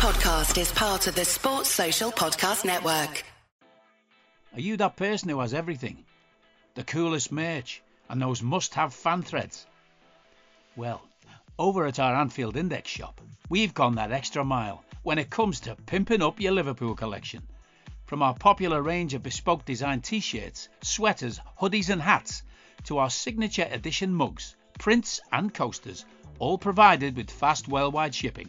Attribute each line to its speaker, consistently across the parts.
Speaker 1: podcast is part of the Sports Social Podcast Network.
Speaker 2: Are you that person who has everything? The coolest merch and those must have fan threads? Well, over at our Anfield Index shop, we've gone that extra mile when it comes to pimping up your Liverpool collection. From our popular range of bespoke design t shirts, sweaters, hoodies, and hats, to our signature edition mugs, prints, and coasters, all provided with fast worldwide shipping.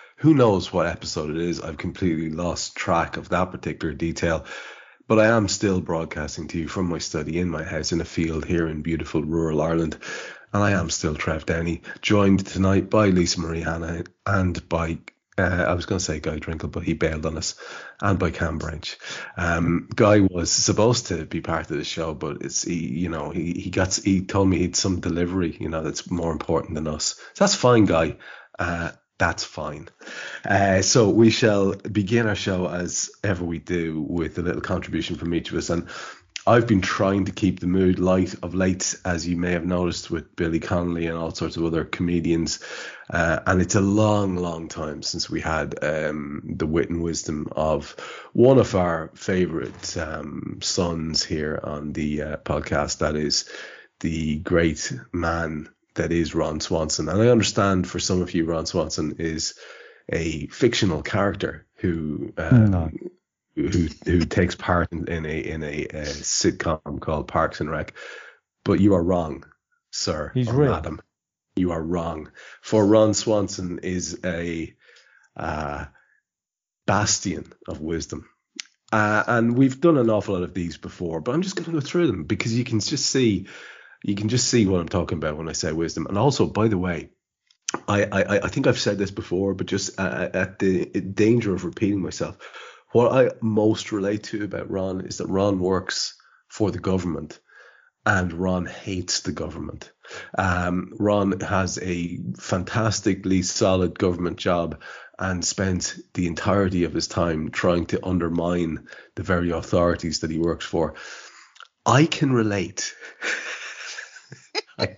Speaker 3: Who knows what episode it is? I've completely lost track of that particular detail. But I am still broadcasting to you from my study in my house in a field here in beautiful rural Ireland. And I am still Trev Downey, joined tonight by Lisa Marie Hanahan and by uh, I was going to say Guy Drinkle, but he bailed on us, and by Kam Brainch. Um, Guy was supposed to be part of the show, but it's he, you know, he he got he told me he'd some delivery, you know, that's more important than us. So that's fine, Guy. Uh, that's fine. Uh, so we shall begin our show as ever we do with a little contribution from each of us. And I've been trying to keep the mood light of late, as you may have noticed with Billy Connolly and all sorts of other comedians. Uh, and it's a long, long time since we had um, the wit and wisdom of one of our favorite um, sons here on the uh, podcast. That is the great man that is Ron Swanson. And I understand for some of you, Ron Swanson is a fictional character who um, no. who who takes part in, in a in a, a, sitcom called Parks and Rec. But you are wrong, sir.
Speaker 4: He's real.
Speaker 3: madam. You are wrong. For Ron Swanson is a uh, bastion of wisdom. Uh, and we've done an awful lot of these before, but I'm just going to go through them because you can just see you can just see what I'm talking about when I say wisdom. And also, by the way, I, I, I think I've said this before, but just at the danger of repeating myself, what I most relate to about Ron is that Ron works for the government and Ron hates the government. Um, Ron has a fantastically solid government job and spends the entirety of his time trying to undermine the very authorities that he works for. I can relate. I,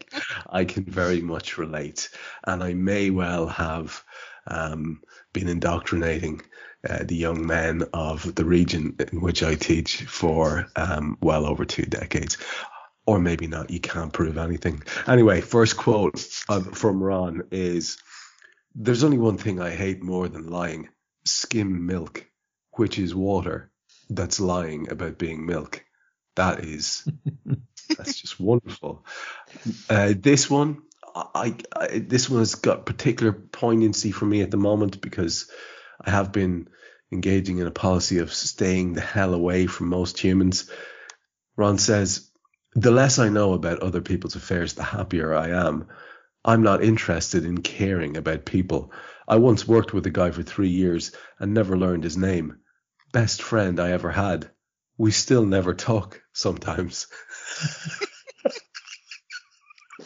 Speaker 3: I can very much relate, and I may well have um, been indoctrinating uh, the young men of the region in which I teach for um, well over two decades. Or maybe not, you can't prove anything. Anyway, first quote from Ron is There's only one thing I hate more than lying skim milk, which is water that's lying about being milk. That is that's just wonderful. Uh, this one, I, I, this one has got particular poignancy for me at the moment because I have been engaging in a policy of staying the hell away from most humans. Ron says, "The less I know about other people's affairs, the happier I am. I'm not interested in caring about people. I once worked with a guy for three years and never learned his name. Best friend I ever had. We still never talk sometimes."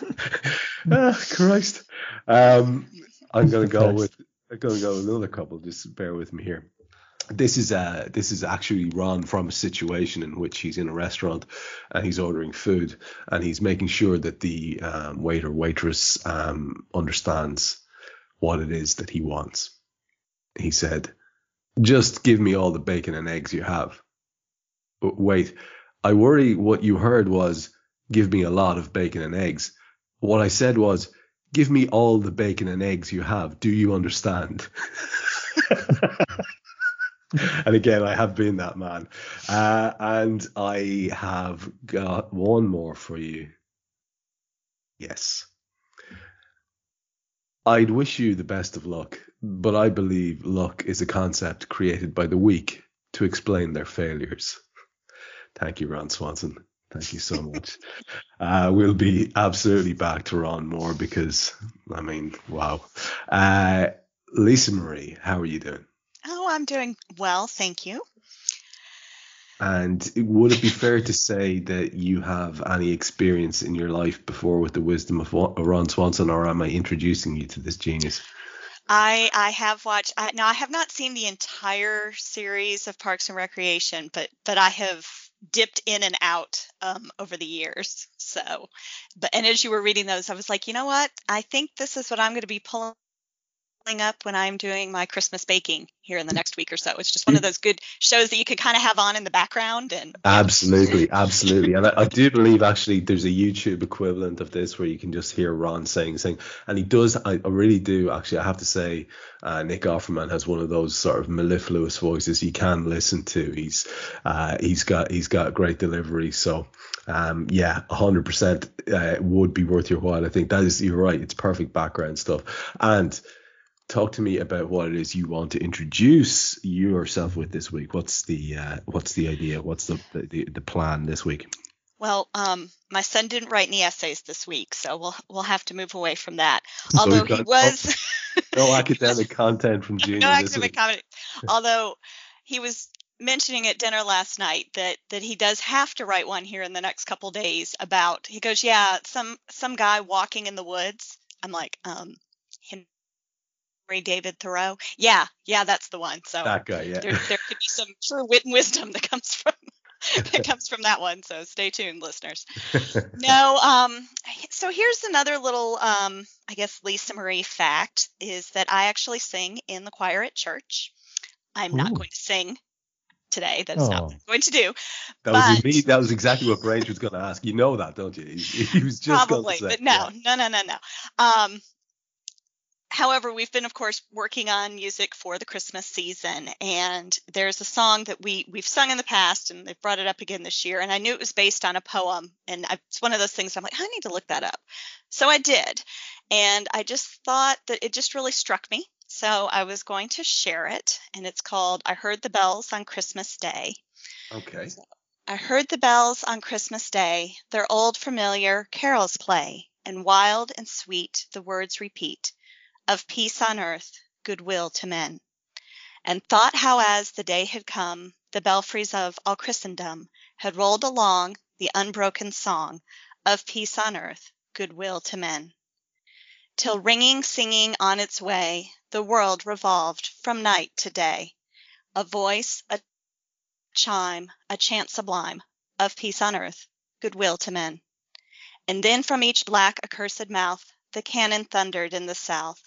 Speaker 3: ah, Christ. Um, I'm gonna go with I'm gonna go with another couple. Just bear with me here. This is uh this is actually Ron from a situation in which he's in a restaurant and he's ordering food and he's making sure that the um, waiter waitress um, understands what it is that he wants. He said, "Just give me all the bacon and eggs you have." Wait, I worry what you heard was give me a lot of bacon and eggs. What I said was give me all the bacon and eggs you have. Do you understand? and again, I have been that man. Uh, and I have got one more for you. Yes. I'd wish you the best of luck, but I believe luck is a concept created by the weak to explain their failures. Thank you, Ron Swanson. Thank you so much. uh, we'll be absolutely back to Ron more because, I mean, wow. Uh, Lisa Marie, how are you doing?
Speaker 5: Oh,
Speaker 4: I'm doing well, thank you.
Speaker 3: And would it be fair to say that you have any experience in your life before with the wisdom of Ron Swanson, or am I introducing you to this genius?
Speaker 4: I I have watched. I, now I have not seen the entire series of Parks and Recreation, but but I have dipped in and out um, over the years. So, but and as you were reading those, I was like, you know what? I think this is what I'm going to be pulling up when I'm doing my Christmas baking here in the next week or so. It's just one of those good shows that you can kind of have on in the background and
Speaker 3: absolutely, absolutely. And I, I, do believe actually there's a YouTube equivalent of this where you can just hear Ron saying saying, and he does. I, I really do actually. I have to say, uh, Nick Offerman has one of those sort of mellifluous voices you can listen to. He's uh, he's got he's got great delivery. So um, yeah, 100% uh, would be worth your while. I think that is you're right. It's perfect background stuff and talk to me about what it is you want to introduce yourself with this week. What's the uh, what's the idea? What's the, the the plan this week?
Speaker 4: Well, um, my son didn't write any essays this week, so we'll we'll have to move away from that. Although so he was
Speaker 3: no, no academic content from Junior.
Speaker 4: No academic content. Although he was mentioning at dinner last night that that he does have to write one here in the next couple days about. He goes, yeah, some some guy walking in the woods. I'm like, um, David Thoreau. Yeah, yeah, that's the one. So
Speaker 3: that guy, yeah.
Speaker 4: There, there could be some true wit and wisdom that comes from that comes from that one. So stay tuned, listeners. no, um, so here's another little, um, I guess Lisa Marie fact is that I actually sing in the choir at church. I'm Ooh. not going to sing today. That is oh. not what I'm going to do.
Speaker 3: That but, was me. That was exactly what Branch was going to ask. You know that, don't you? He, he was just
Speaker 4: probably,
Speaker 3: but
Speaker 4: no, yeah. no, no, no, no. Um, however, we've been, of course, working on music for the Christmas season, and there's a song that we we've sung in the past, and they've brought it up again this year. And I knew it was based on a poem, and I, it's one of those things I'm like, oh, I need to look that up. So I did, and I just thought that it just really struck me. So I was going to share it, and it's called "I Heard the Bells on Christmas Day."
Speaker 3: Okay. So,
Speaker 4: I heard the bells on Christmas Day, their old familiar carols play, and wild and sweet the words repeat of peace on earth, goodwill to men. And thought how as the day had come, the belfries of all Christendom had rolled along the unbroken song of peace on earth, goodwill to men. Till ringing, singing on its way, the world revolved from night to day. A voice, a chime, a chant sublime of peace on earth, goodwill to men. And then from each black accursed mouth the cannon thundered in the south,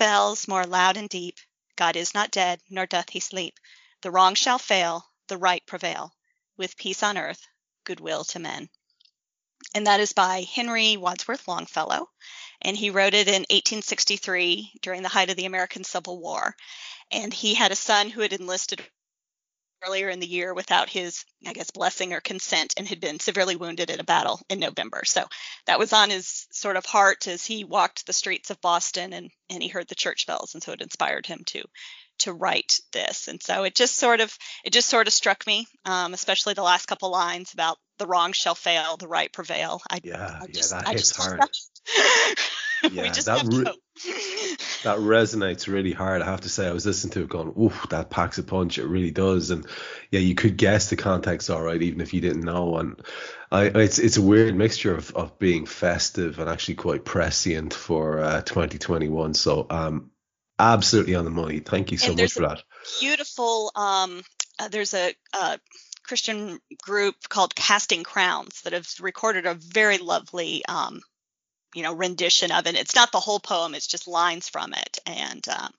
Speaker 4: bells more loud and deep. God is not dead, nor doth he sleep. The wrong shall fail, the right prevail, with peace on earth, goodwill to men. And that is by Henry Wadsworth Longfellow. And he wrote it in 1863 during the height of the American Civil War. And he had a son who had enlisted earlier in the year without his, I guess, blessing or consent and had been severely wounded in a battle in November. So that was on his sort of heart as he walked the streets of Boston and, and he heard the church bells. And so it inspired him to to write this. And so it just sort of it just sort of struck me, um, especially the last couple lines about the wrong shall fail, the right prevail.
Speaker 3: I, yeah, I just, yeah, that
Speaker 4: I
Speaker 3: hits hard.
Speaker 4: yeah, that
Speaker 3: re- that resonates really hard. I have to say, I was listening to it going, "Oof, that packs a punch." It really does, and yeah, you could guess the context all right, even if you didn't know. And I, it's it's a weird mixture of, of being festive and actually quite prescient for uh, 2021. So, um, absolutely on the money. Thank you so much for that.
Speaker 4: Beautiful. Um, uh, there's a uh, Christian group called Casting Crowns that have recorded a very lovely um, you know rendition of it. It's not the whole poem; it's just lines from it, and um,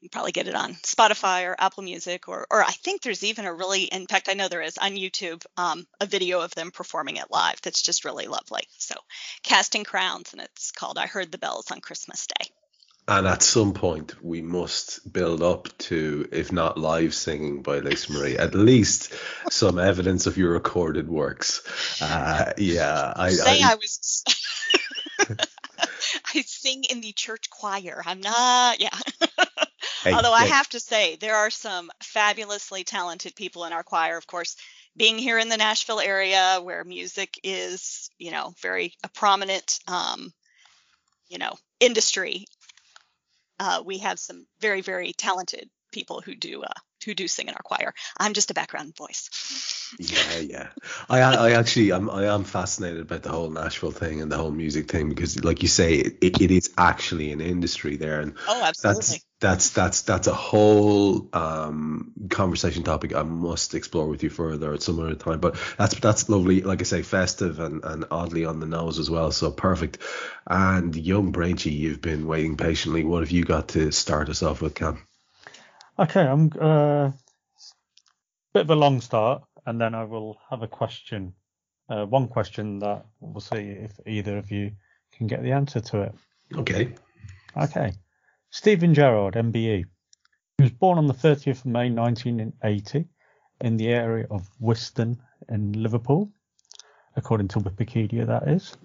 Speaker 4: you can probably get it on Spotify or Apple Music, or or I think there's even a really, in fact, I know there is on YouTube um, a video of them performing it live. That's just really lovely. So, Casting Crowns, and it's called "I Heard the Bells on Christmas Day."
Speaker 3: And at some point, we must build up to, if not live singing by Lisa Marie, at least some evidence of your recorded works. Uh, yeah,
Speaker 4: I, say I, I was. I sing in the church choir. I'm not, yeah. hey, Although I have to say, there are some fabulously talented people in our choir. Of course, being here in the Nashville area where music is, you know, very a prominent, um, you know, industry, uh, we have some very, very talented people who do uh, who do sing in our choir. I'm just a background voice.
Speaker 3: Yeah, yeah. I, I actually, I'm, I am fascinated about the whole Nashville thing and the whole music thing because, like you say, it, it is actually an industry there, and
Speaker 4: oh, absolutely.
Speaker 3: That's that's that's that's a whole um, conversation topic I must explore with you further at some other time. But that's that's lovely. Like I say, festive and, and oddly on the nose as well. So perfect. And young Branchy, you've been waiting patiently. What have you got to start us off with, Kam?
Speaker 5: Okay, I'm uh, bit of a long start, and then I will have a question. Uh, one question that we'll see if either of you can get the answer to it.
Speaker 3: Okay.
Speaker 5: Okay. Steven Gerrard, MBE. He was born on the 30th of May 1980 in the area of Whiston in Liverpool, according to Wikipedia, that is.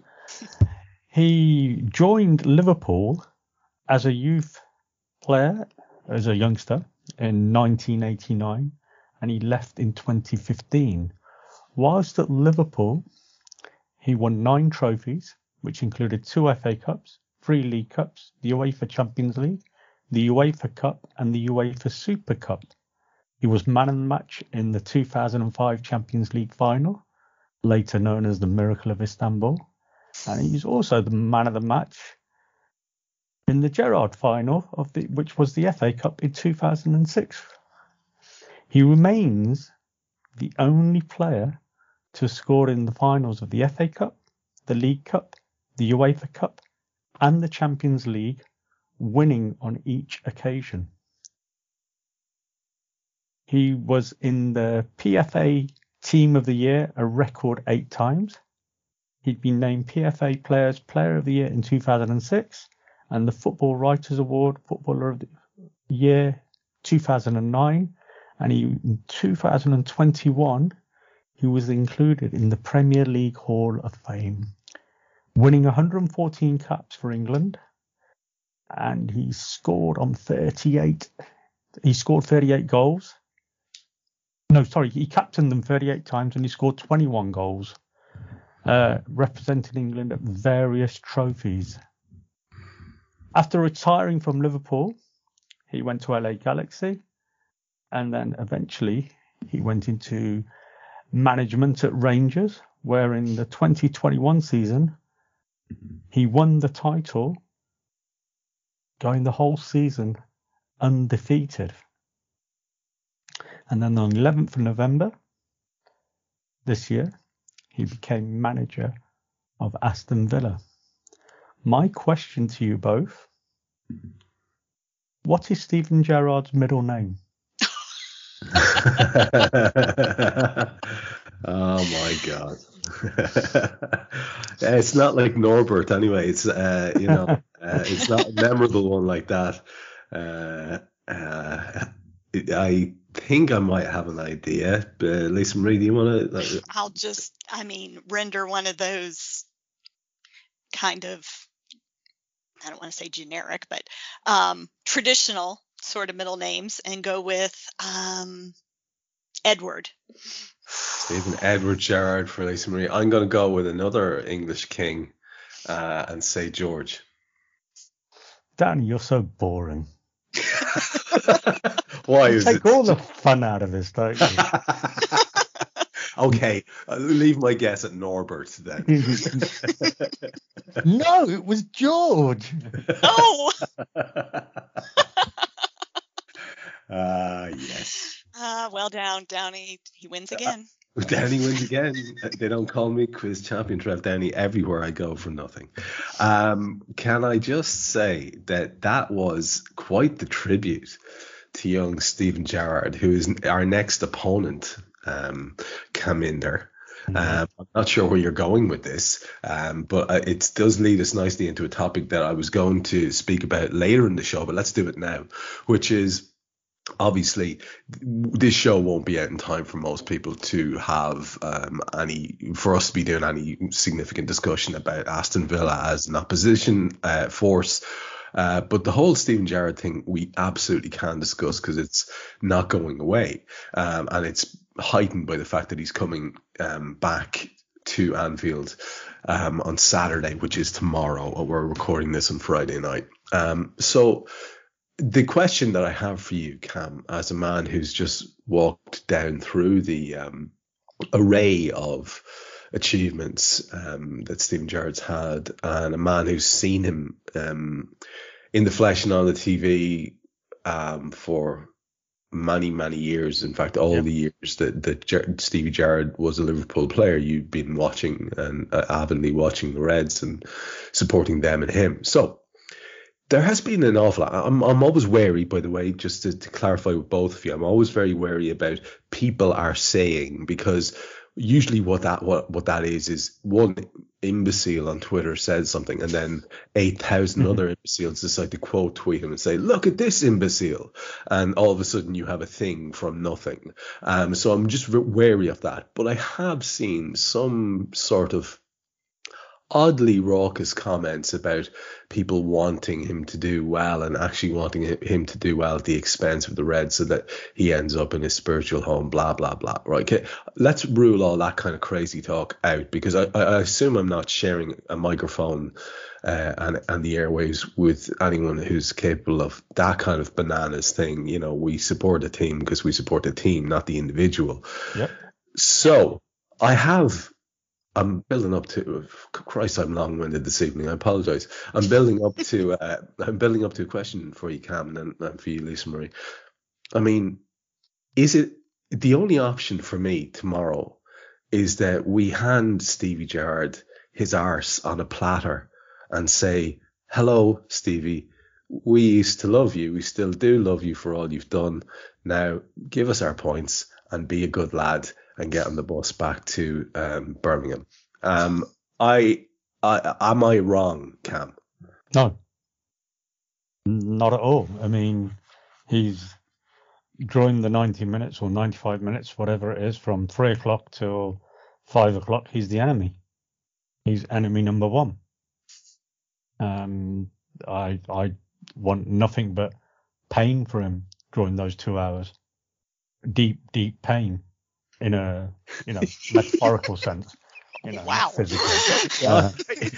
Speaker 5: He joined Liverpool as a youth player, as a youngster, in 1989 and he left in 2015. Whilst at Liverpool, he won nine trophies, which included two FA Cups, three League Cups, the UEFA Champions League, the UEFA Cup, and the UEFA Super Cup. He was man of the match in the 2005 Champions League final, later known as the Miracle of Istanbul, and he's also the man of the match in the Gerrard final of the which was the FA Cup in 2006. He remains the only player to score in the finals of the FA Cup, the League Cup, the UEFA Cup, and the Champions League, winning on each occasion. He was in the PFA Team of the Year a record eight times. He'd been named PFA Players Player of the Year in 2006 and the Football Writers Award Footballer of the Year 2009. And he, in 2021, he was included in the Premier League Hall of Fame, winning 114 caps for England. And he scored on 38. He scored 38 goals. No, sorry, he captained them 38 times and he scored 21 goals, uh, representing England at various trophies. After retiring from Liverpool, he went to LA Galaxy and then eventually he went into management at Rangers, where in the 2021 season he won the title, going the whole season undefeated. And then on 11th of November this year, he became manager of Aston Villa. My question to you both What is Steven Gerrard's middle name?
Speaker 3: oh my god. it's not like Norbert anyway. It's uh, you know, uh, it's not a memorable one like that. Uh, uh, I think I might have an idea. But Lisa Marie, do you want to?
Speaker 4: I'll just, I mean, render one of those kind of I don't want to say generic, but um, traditional sort of middle names and go with um, Edward.
Speaker 3: Steven Edward Gerrard for Lisa Marie. I'm going to go with another English king uh, and say George.
Speaker 5: Danny, you're so boring.
Speaker 3: Why you
Speaker 5: take it? all the fun out of this, don't you?
Speaker 3: Okay, I'll leave my guess at Norbert then.
Speaker 5: no, it was George.
Speaker 4: Oh.
Speaker 3: Ah, uh, yes.
Speaker 4: Ah, uh, well down, Downey. He wins again.
Speaker 3: Uh, Downey wins again. they don't call me quiz champion Trev Downey everywhere I go for nothing. Um, can I just say that that was quite the tribute to young Steven Gerrard, who is our next opponent um, come in there. Um, I'm not sure where you're going with this, um, but uh, it does lead us nicely into a topic that I was going to speak about later in the show, but let's do it now, which is obviously this show won't be out in time for most people to have um, any for us to be doing any significant discussion about Aston Villa as an opposition uh, force. Uh, but the whole Steven Gerrard thing, we absolutely can discuss because it's not going away, um, and it's heightened by the fact that he's coming um, back to Anfield um, on Saturday, which is tomorrow. We're recording this on Friday night. Um, so the question that I have for you, Kam, as a man who's just walked down through the um, array of achievements um, that Steven Gerrard's had, and a man who's seen him um, in the flesh and on the TV for many, many years. In fact, all the years that, that Stevie Gerrard was a Liverpool player, you've been watching and uh, avidly watching the Reds and supporting them and him. So there has been an awful lot. I'm, I'm always wary, by the way, just to, to clarify with both of you, I'm always very wary about people are saying because usually what that what, what that is is one imbecile on Twitter says something and then 8,000
Speaker 5: Mm-hmm.
Speaker 3: other imbeciles decide to quote tweet him and say, look at this imbecile. And all of a sudden you have a thing from nothing. Um, so I'm just wary of that. But I have seen some sort of oddly raucous comments about people wanting him to do well and actually wanting him to do well at the expense of the Reds so that he ends up in his spiritual home, blah, blah, blah. Right. Okay. Let's rule all that kind of crazy talk out because I, I assume I'm not sharing a microphone uh, and, and the airways with anyone who's capable of that kind of bananas thing. You know, we support a team because we support the team, not the individual.
Speaker 5: Yep.
Speaker 3: So I have. I'm building up to. Christ, I'm long-winded this evening. I apologise. I'm building up to. Uh, I'm building up to a question for you, Kam, and, and for you, Lisa Marie. I mean, is it the only option for me tomorrow? Is that we hand Stevie Gerrard his arse on a platter and say, "Hello, Stevie. We used to love you. We still do love you for all you've done. Now, give us our points and be a good lad and get on the bus back to um, Birmingham." Um, I, I, am I wrong, Kam?
Speaker 5: No, not at all. I mean, he's during the 90 minutes or 95 minutes, whatever it is, from three o'clock till five o'clock, he's the enemy. He's enemy number one. Um, I I want nothing but pain for him during those two hours. Deep, deep pain in a you know metaphorical sense. You know,
Speaker 4: Wow.
Speaker 5: not physical. Uh,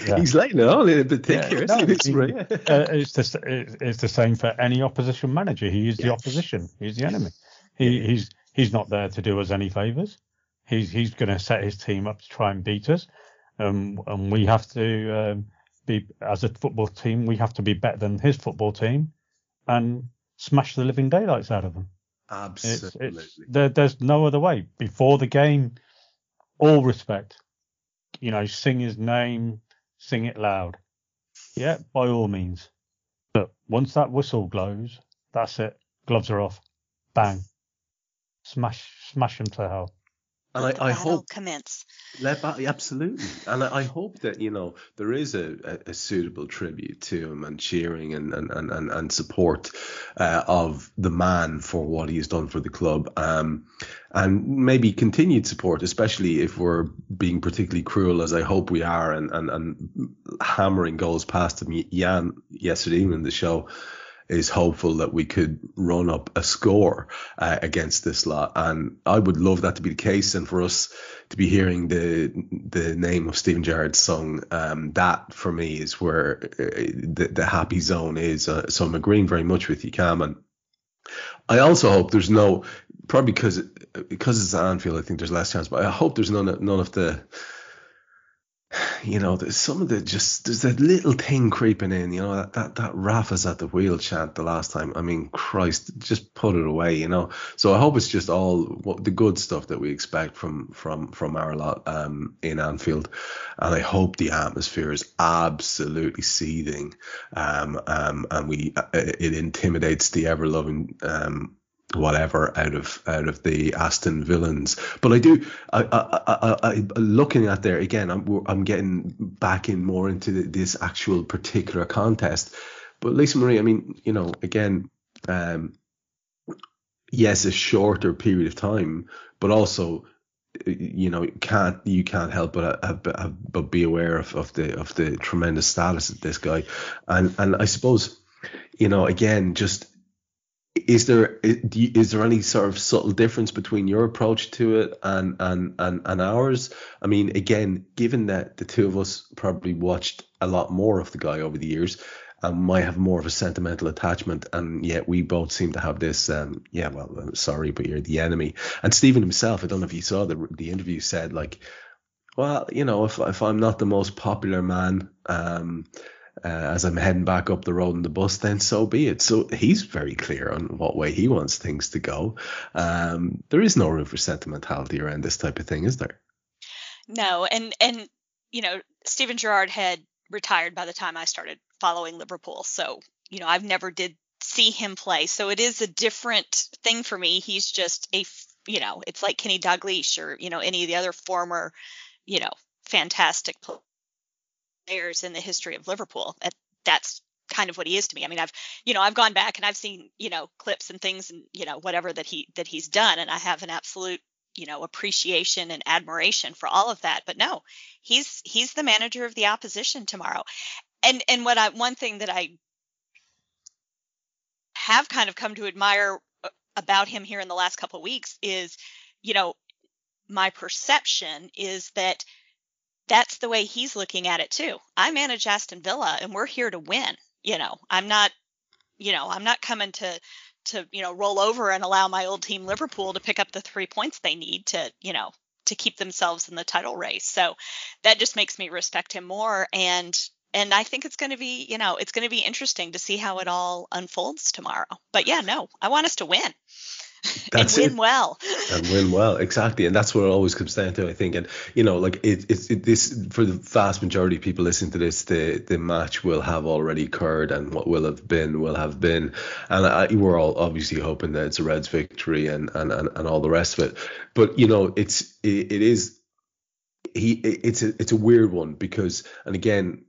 Speaker 5: yeah.
Speaker 3: He's laying it on in particular.
Speaker 5: Yeah, no,
Speaker 3: isn't he?
Speaker 5: he- uh, it's the it's it's the same for any opposition manager. He is the opposition. He's the enemy. He, he's he's not there to do us any favors. He's he's going to set his team up to try and beat us, um, and we have to um, be as a football team. We have to be better than his football team, and smash the living daylights out of them. It's,
Speaker 3: Absolutely.
Speaker 5: it's there, there's no other way. Before the game, all respect. You know, sing his name, sing it loud. Yeah, by all means. But once that whistle blows, that's it. Gloves are off. Bang. Smash, smash him to hell.
Speaker 3: And I, I hope
Speaker 4: commence.
Speaker 3: Let ba- absolutely, and I, I hope that you know there is a, a, a suitable tribute to him and cheering and and and, and, and support uh, of the man for what he has done for the club, um, and maybe continued support, especially if we're being particularly cruel as I hope we are, and and, and hammering goals past him. Jan yesterday in the show is hopeful that we could run up a score uh, against this lot, and I would love that to be the case, and for us to be hearing the the name of Steven Gerrard sung, um, that for me is where uh, the, the happy zone is. Uh, so I'm agreeing very much with you, Kam, and I also hope there's no probably because because it's Anfield, I think there's less chance, but I hope there's none none of the you know, there's some of the just there's that little thing creeping in, you know, that that that Rafa's at the wheel chant the last time. I mean, Christ, just put it away, you know. So I hope it's just all what the good stuff that we expect from from from our lot um in Anfield, and I hope the atmosphere is absolutely seething, um um and we uh, it intimidates the ever loving um whatever out of out of the Aston villains. But I do, I, I, I, I looking at there again, I'm I'm getting back in more into this actual particular contest. But Lisa Marie, I mean, you know, again, um, yes, a shorter period of time, but also you know can't you can't help but uh, but be aware of, of the of the tremendous status of this guy and and I suppose you know again just is there is there any sort of subtle difference between your approach to it and and and, and ours? I mean again given that the two of us probably watched a lot more of the guy over the years and might have more of a sentimental attachment and yet we both seem to have this um yeah well I'm sorry but you're the enemy. And stephen himself i don't know if you saw the the interview said like well you know if if i'm not the most popular man um uh, as I'm heading back up the road in the bus, then so be it. So he's very clear on what way he wants things to go. Um, there is no room for sentimentality around this type of thing, is there?
Speaker 4: No, and and you know Steven Gerrard had retired by the time I started following Liverpool, so you know I've never did see him play, so it is a different thing for me. He's just a you know it's like Kenny Dalglish or you know any of the other former you know fantastic players in the history of Liverpool. That's kind of what he is to me. I mean, I've, you know, I've gone back and I've seen, you know, clips and things and, you know, whatever that he, that he's done. And I have an absolute, you know, appreciation and admiration for all of that. But no, he's, he's the manager of the opposition tomorrow. And, and what I, one thing that I have kind of come to admire uh, about him here in the last couple of weeks is, you know, my perception is that that's the way he's looking at it too. I manage Aston Villa and we're here to win. You know, I'm not, you know, I'm not coming to, to, you know, roll over and allow my old team Liverpool to pick up the three points they need to, you know, to keep themselves in the title race. So that just makes me respect him more. And, and I think it's going to be, you know, it's going to be interesting to see how it all unfolds tomorrow. But yeah, no, I want us to win. That's and win it. well.
Speaker 3: and win well, exactly, and that's what it always comes down to, I think. And you know, like it, it's it, this for the vast majority of people listening to this, the the match will have already occurred, and what will have been will have been. And I, we're all obviously hoping that it's a Reds victory and and and, and all the rest of it. But you know, it's it, it is he it's a it's a weird one because and again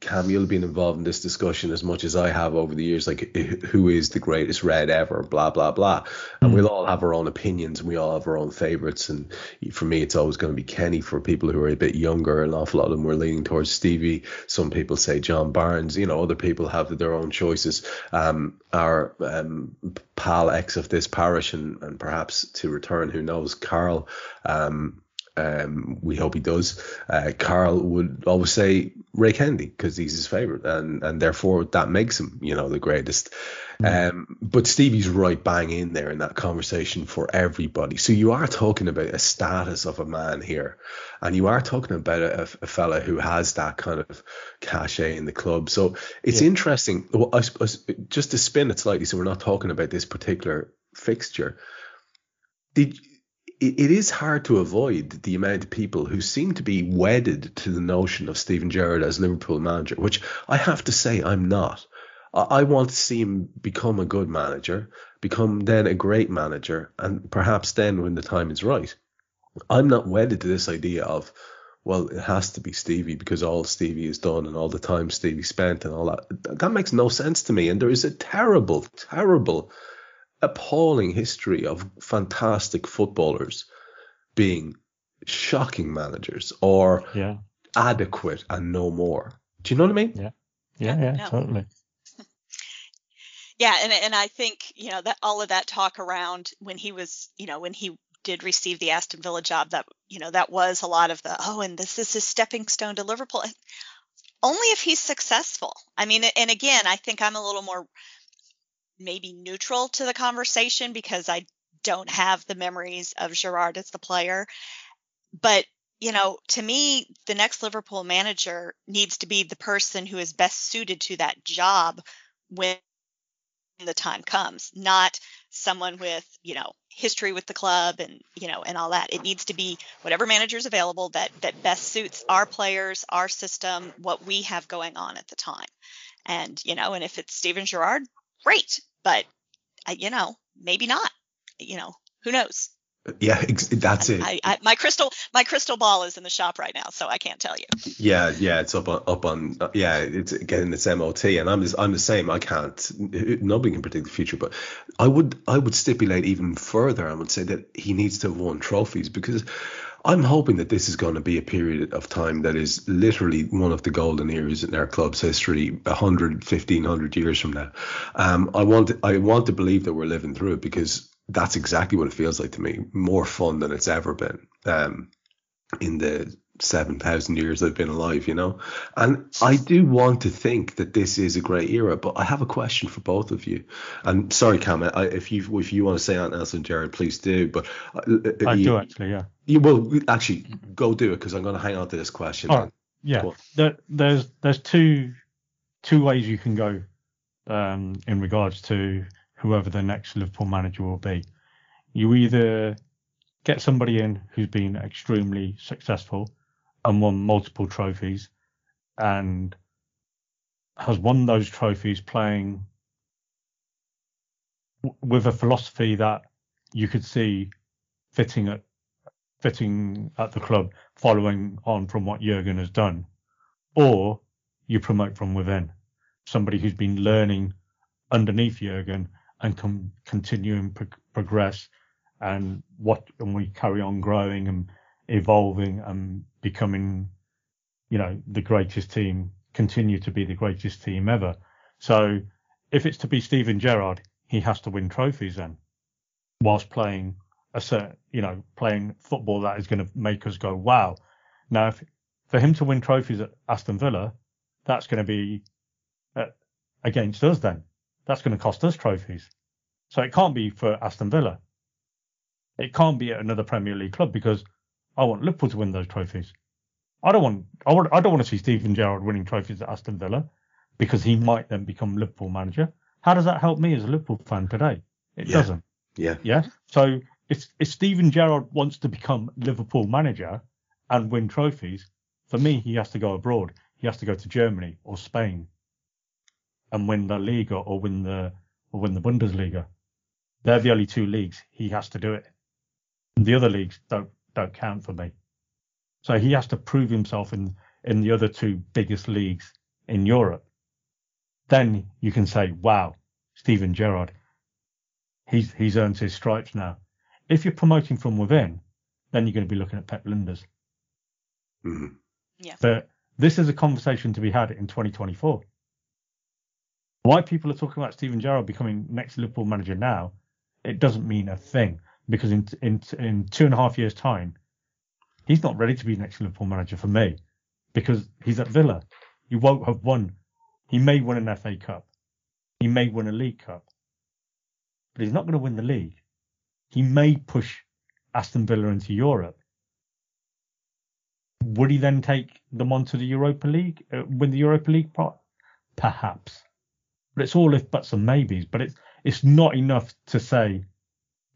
Speaker 3: Kam you'll been involved in this discussion as much as I have over the years like who is the greatest red ever blah blah blah. And we'll all have our own opinions and we all have our own favorites. And for me it's always going to be Kenny for people who are a bit younger an awful lot of them were leaning towards Stevie. Some people say John Barnes you know other people have their own choices. Um our um pal ex of this parish and, and perhaps to return who knows Carl um um, we hope he does. Uh, Carl would always say Ray Kennedy because he's his favorite, and and therefore that makes him, you know, the greatest. Mm. Um, but Stevie's right bang in there in that conversation for everybody. So you are talking about a status of a man here, and you are talking about a, a fella who has that kind of cachet in the club. So it's yeah. interesting. Well, I, I, just to spin it slightly, so we're not talking about this particular fixture. Did it is hard to avoid the amount of people who seem to be wedded to the notion of Steven Gerrard as Liverpool manager, which I have to say I'm not. I want to see him become a good manager, become then a great manager, and perhaps then when the time is right. I'm not wedded to this idea of, well, it has to be Stevie because all Stevie has done and all the time Stevie spent and all that. That makes no sense to me. And there is a terrible, terrible appalling history of fantastic footballers being shocking managers or
Speaker 5: yeah.
Speaker 3: adequate and no more. Do you know what I mean?
Speaker 5: Yeah. Yeah, yeah, no. totally.
Speaker 4: yeah, and and I think, you know, that all of that talk around when he was, you know, when he did receive the Aston Villa job that, you know, that was a lot of the oh, and this is his stepping stone to Liverpool. Only if he's successful. I mean, and again, I think I'm a little more maybe neutral to the conversation because I don't have the memories of Gerrard as the player. But, you know, to me, the next Liverpool manager needs to be the person who is best suited to that job when the time comes, not someone with, you know, history with the club and, you know, and all that. It needs to be whatever manager is available that that best suits our players, our system, what we have going on at the time. And, you know, and if it's Steven Gerrard, great. But, uh, you know, maybe not. You know, who knows?
Speaker 3: Yeah, that's it.
Speaker 4: I, I, my crystal my crystal ball is in the shop right now, so I can't tell you.
Speaker 3: Yeah, yeah, it's up on up on uh, yeah, it's getting its MOT, and I'm I'm the same. I can't. Nobody can predict the future, but I would I would stipulate even further. I would say that he needs to have won trophies because I'm hoping that this is going to be a period of time that is literally one of the golden eras in our club's history, 100, 1500 years from now. Um, I want I want to believe that we're living through it because that's exactly what it feels like to me. More fun than it's ever been um, in the 7,000 years I've been alive, you know? And I do want to think that this is a great era, but I have a question for both of you. And sorry, Kam, I, if you if you want to say anything else, Jared, please do. But
Speaker 5: uh, uh, I you, do actually, yeah.
Speaker 3: You will actually go do it because I'm going to hang on to this question.
Speaker 5: Oh, yeah. There, there's there's two two ways you can go um, in regards to whoever the next Liverpool manager will be. You either get somebody in who's been extremely successful and won multiple trophies and has won those trophies playing with a philosophy that you could see fitting at fitting at the club following on from what Jurgen has done. Or you promote from within somebody who's been learning underneath Jurgen and can continue and pro- progress and what and we carry on growing and evolving and becoming you know the greatest team continue to be the greatest team ever so if it's to be Steven Gerrard he has to win trophies then whilst playing a certain you know playing football that is going to make us go wow now if, for him to win trophies at Aston Villa that's going to be uh, against us then that's going to cost us trophies. So it can't be for Aston Villa. It can't be at another Premier League club because I want Liverpool to win those trophies. I don't want I, want, I don't want to see Steven Gerrard winning trophies at Aston Villa because he might then become Liverpool manager. How does that help me as a Liverpool fan today? It
Speaker 3: yeah.
Speaker 5: doesn't.
Speaker 3: Yeah.
Speaker 5: Yeah. So if if Steven Gerrard wants to become Liverpool manager and win trophies, for me he has to go abroad. He has to go to Germany or Spain and win the Liga or win the or win the Bundesliga. They're the only two leagues he has to do it. The other leagues don't don't count for me. So he has to prove himself in in the other two biggest leagues in Europe. Then you can say, wow, Steven Gerrard, he's he's earned his stripes now. If you're promoting from within, then you're going to be looking at Pep Lijnders.
Speaker 3: Mm-hmm.
Speaker 4: Yeah.
Speaker 5: But this is a conversation to be had in 2024. Why people are talking about Steven Gerrard becoming next Liverpool manager now, it doesn't mean a thing because in in in two and a half years' time, he's not ready to be next Liverpool manager for me because he's at Villa. He won't have won. He may win an FA Cup. He may win a League Cup. But he's not going to win the league. He may push Aston Villa into Europe. Would he then take them on to the Europa League, uh, win the Europa League part? Perhaps. But it's all if buts and maybes. But it's it's not enough to say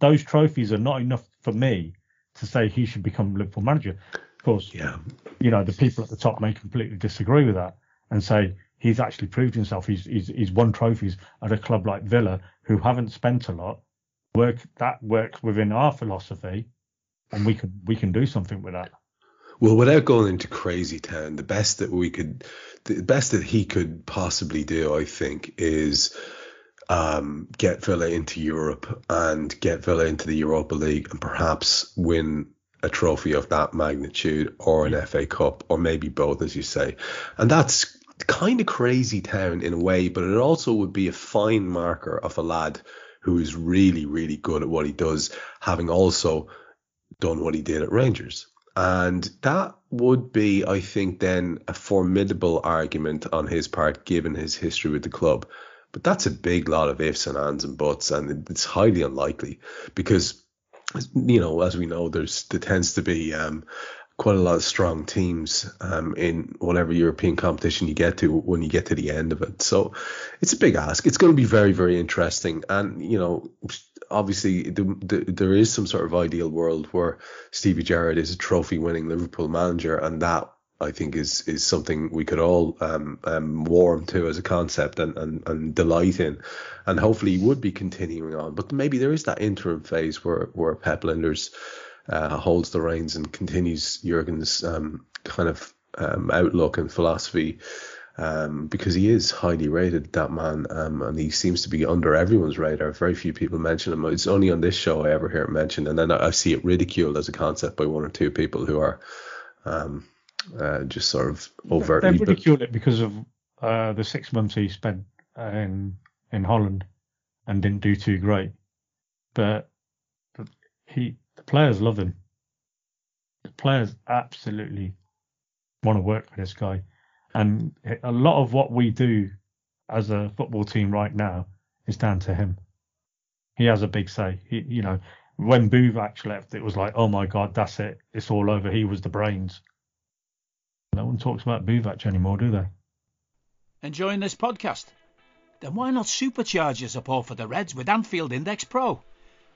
Speaker 5: those trophies are not enough for me to say he should become Liverpool manager. Of course,
Speaker 3: yeah.
Speaker 5: you know the people at the top may completely disagree with that and say he's actually proved himself. He's he's, he's won trophies at a club like Villa who haven't spent a lot. Work that works within our philosophy, and we can we can do something with that.
Speaker 3: Well, without going into crazy town, the best that we could, the best that he could possibly do, I think, is um, get Villa into Europe and get Villa into the Europa League and perhaps win a trophy of that magnitude or an. FA Cup or maybe both, as you say. And that's kind of crazy town in a way, but it also would be a fine marker of a lad who is really, really good at what he does, having also done what he did at Rangers. And that would be, I think, then a formidable argument on his part, given his history with the club. But that's a big lot of ifs and ands and buts, and it's highly unlikely because, you know, as we know, there's there tends to be um, quite a lot of strong teams um, in whatever European competition you get to when you get to the end of it. So it's a big ask. It's going to be very, very interesting, and you know, obviously the, the, there is some sort of ideal world where Stevie Gerrard is a trophy winning Liverpool manager and that I think is is something we could all um, um, warm to as a concept and, and, and delight in, and hopefully would be continuing on. But maybe there is that interim phase where where Pep Lijnders uh, holds the reins and continues Jurgen's um, kind of um, outlook and philosophy. Um, because he is highly rated, that man, um, and he seems to be under everyone's radar. Very few people mention him. It's only on this show I ever hear it mentioned, and then I, I see it ridiculed as a concept by one or two people who are um, uh, just sort of overtly.
Speaker 5: They ridicule it because of uh, the six months he spent in in Holland and didn't do too great. But, he, the players love him. The players absolutely want to work with this guy, and a lot of what we do as a football team right now is down to him. He has a big say. He, you know, when Buvac left, it was like, oh my god, that's it, it's all over. He was the brains. No one talks about Buvac anymore, do they?
Speaker 2: Enjoying this podcast? Then why not supercharge your support for the Reds with Anfield Index Pro?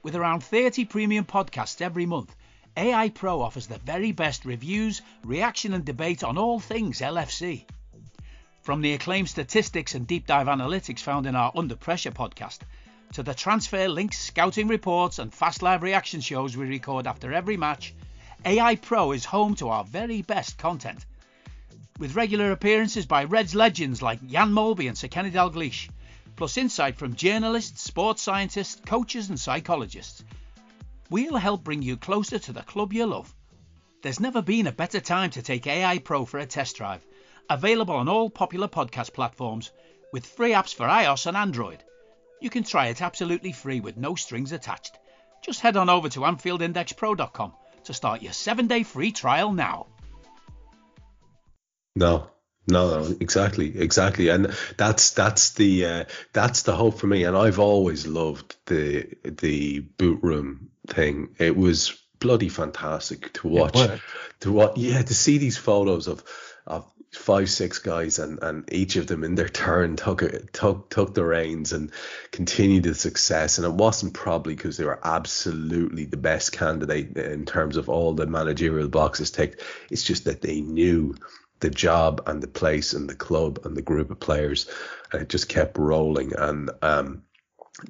Speaker 2: With around 30 premium podcasts every month, AI Pro offers the very best reviews, reaction, and debate on all things LFC. From the acclaimed statistics and deep dive analytics found in our Under Pressure podcast, to the transfer links, scouting reports, and fast live reaction shows we record after every match, AI Pro is home to our very best content with regular appearances by Reds legends like Jan Molby and Sir Kenny Dalglish, plus insight from journalists, sports scientists, coaches, and psychologists. We'll help bring you closer to the club you love. There's never been a better time to take AI Pro for a test drive. Available on all popular podcast platforms with free apps for iOS and Android. You can try it absolutely free with no strings attached. Just head on over to AnfieldIndexPro.com to start your seven day free trial now.
Speaker 3: No, no, no, exactly, exactly, and that's that's the uh, that's the hope for me. And I've always loved the the boot room thing. It was bloody fantastic to watch. To what? Yeah, to see these photos of of five six guys and and each of them in their turn took took took the reins and continued the success and it wasn't probably because they were absolutely the best candidate in terms of all the managerial boxes ticked it's just that they knew the job and the place and the club and the group of players. And it just kept rolling. And um,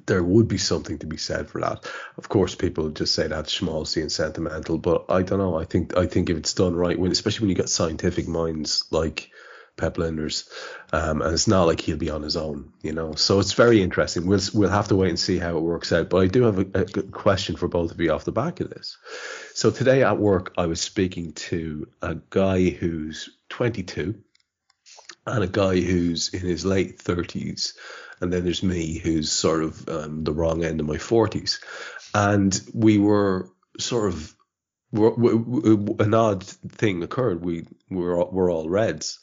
Speaker 3: there would be something to be said for that. Of course, people just say that's schmaltzy and sentimental, but I don't know. I think I think if it's done right, when especially when you get scientific minds like Pep Lijnders, um, and it's not like he'll be on his own, you know. So it's very interesting. We'll we'll have to wait and see how it works out. But I do have a, a question for both of you off the back of this. So today at work, I was speaking to a guy who's 22 and a guy who's in his late 30s. And then there's me, who's sort of um, the wrong end of my 40s. And we were sort of an odd thing occurred. We were all, we're all Reds,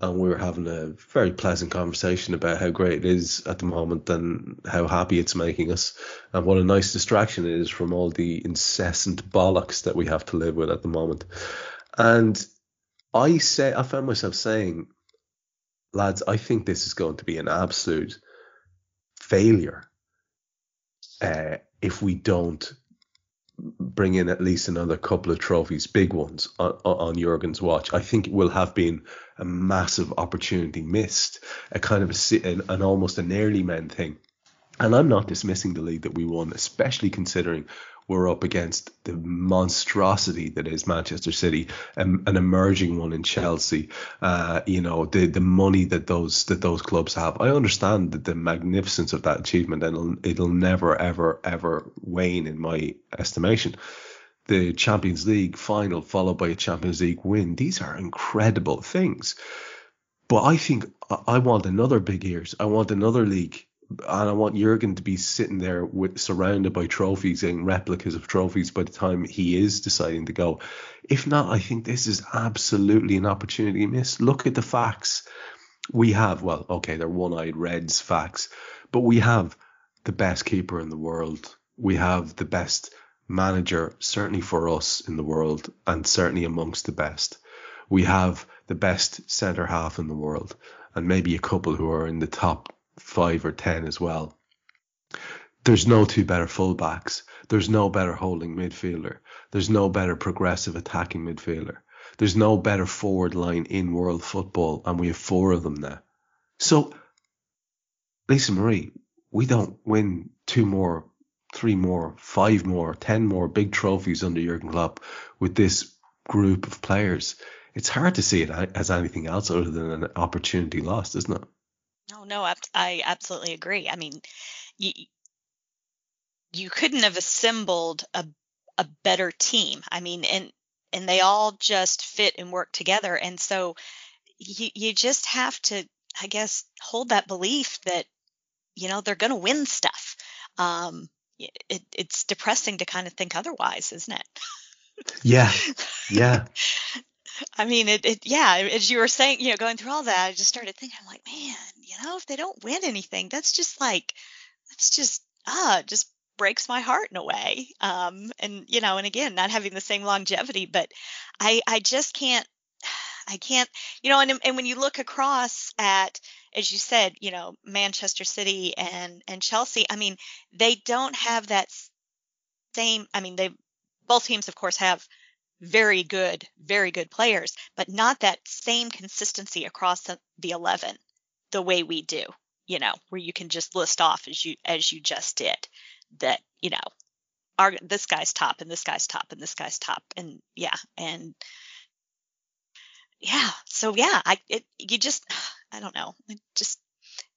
Speaker 3: and we were having a very pleasant conversation about how great it is at the moment and how happy it's making us, and what a nice distraction it is from all the incessant bollocks that we have to live with at the moment. And I say I found myself saying, lads, I think this is going to be an absolute failure uh, if we don't bring in at least another couple of trophies, big ones, on, on Jurgen's watch. I think it will have been a massive opportunity missed, a kind of a, an, an almost an early men thing. And I'm not dismissing the league that we won, especially considering we're up against the monstrosity that is Manchester City, um, an emerging one in Chelsea. Uh, you know the the money that those that those clubs have. I understand the, the magnificence of that achievement, and it'll, it'll never ever ever wane in my estimation. The Champions League final followed by a Champions League win. These are incredible things. But I think I want another big years. I want another league and I want Jurgen to be sitting there with surrounded by trophies and replicas of trophies by the time he is deciding to go. If not, I think this is absolutely an opportunity missed. Look at the facts. We have, well, okay, they're one-eyed Reds facts, but we have the best keeper in the world. We have the best manager, certainly for us in the world, and certainly amongst the best. We have the best centre half in the world, and maybe a couple who are in the top five or ten as well. There's no two better fullbacks. There's no better holding midfielder. There's no better progressive attacking midfielder. There's no better forward line in world football, and we have four of them now. So, Lisa Marie, we don't win two more, three more, five more, ten more big trophies under Jurgen Klopp with this group of players. It's hard to see it as anything else other than an opportunity lost, isn't it?
Speaker 4: No, no, I absolutely agree. I mean, you you couldn't have assembled a a better team. I mean, and and they all just fit and work together. And so you you just have to, I guess, hold that belief that you know they're going to win stuff. Um, it, it's depressing to kind of think otherwise, isn't it?
Speaker 3: Yeah, yeah.
Speaker 4: I mean, it, it, yeah, as you were saying, you know, going through all that, I just started thinking, I'm like, man, you know, if they don't win anything, that's just like, that's just, ah, just breaks my heart in a way. Um, and you know, and again, not having the same longevity, but I I just can't I can't, you know, and and when you look across at as you said, you know, Manchester City and and Chelsea, I mean, they don't have that same I mean, they both teams of course have very good, very good players, but not that same consistency across the, the 11 the way we do, you know, where you can just list off as you as you just did that you know are this guy's top and this guy's top and this guy's top and yeah and yeah so yeah i it you just i don't know just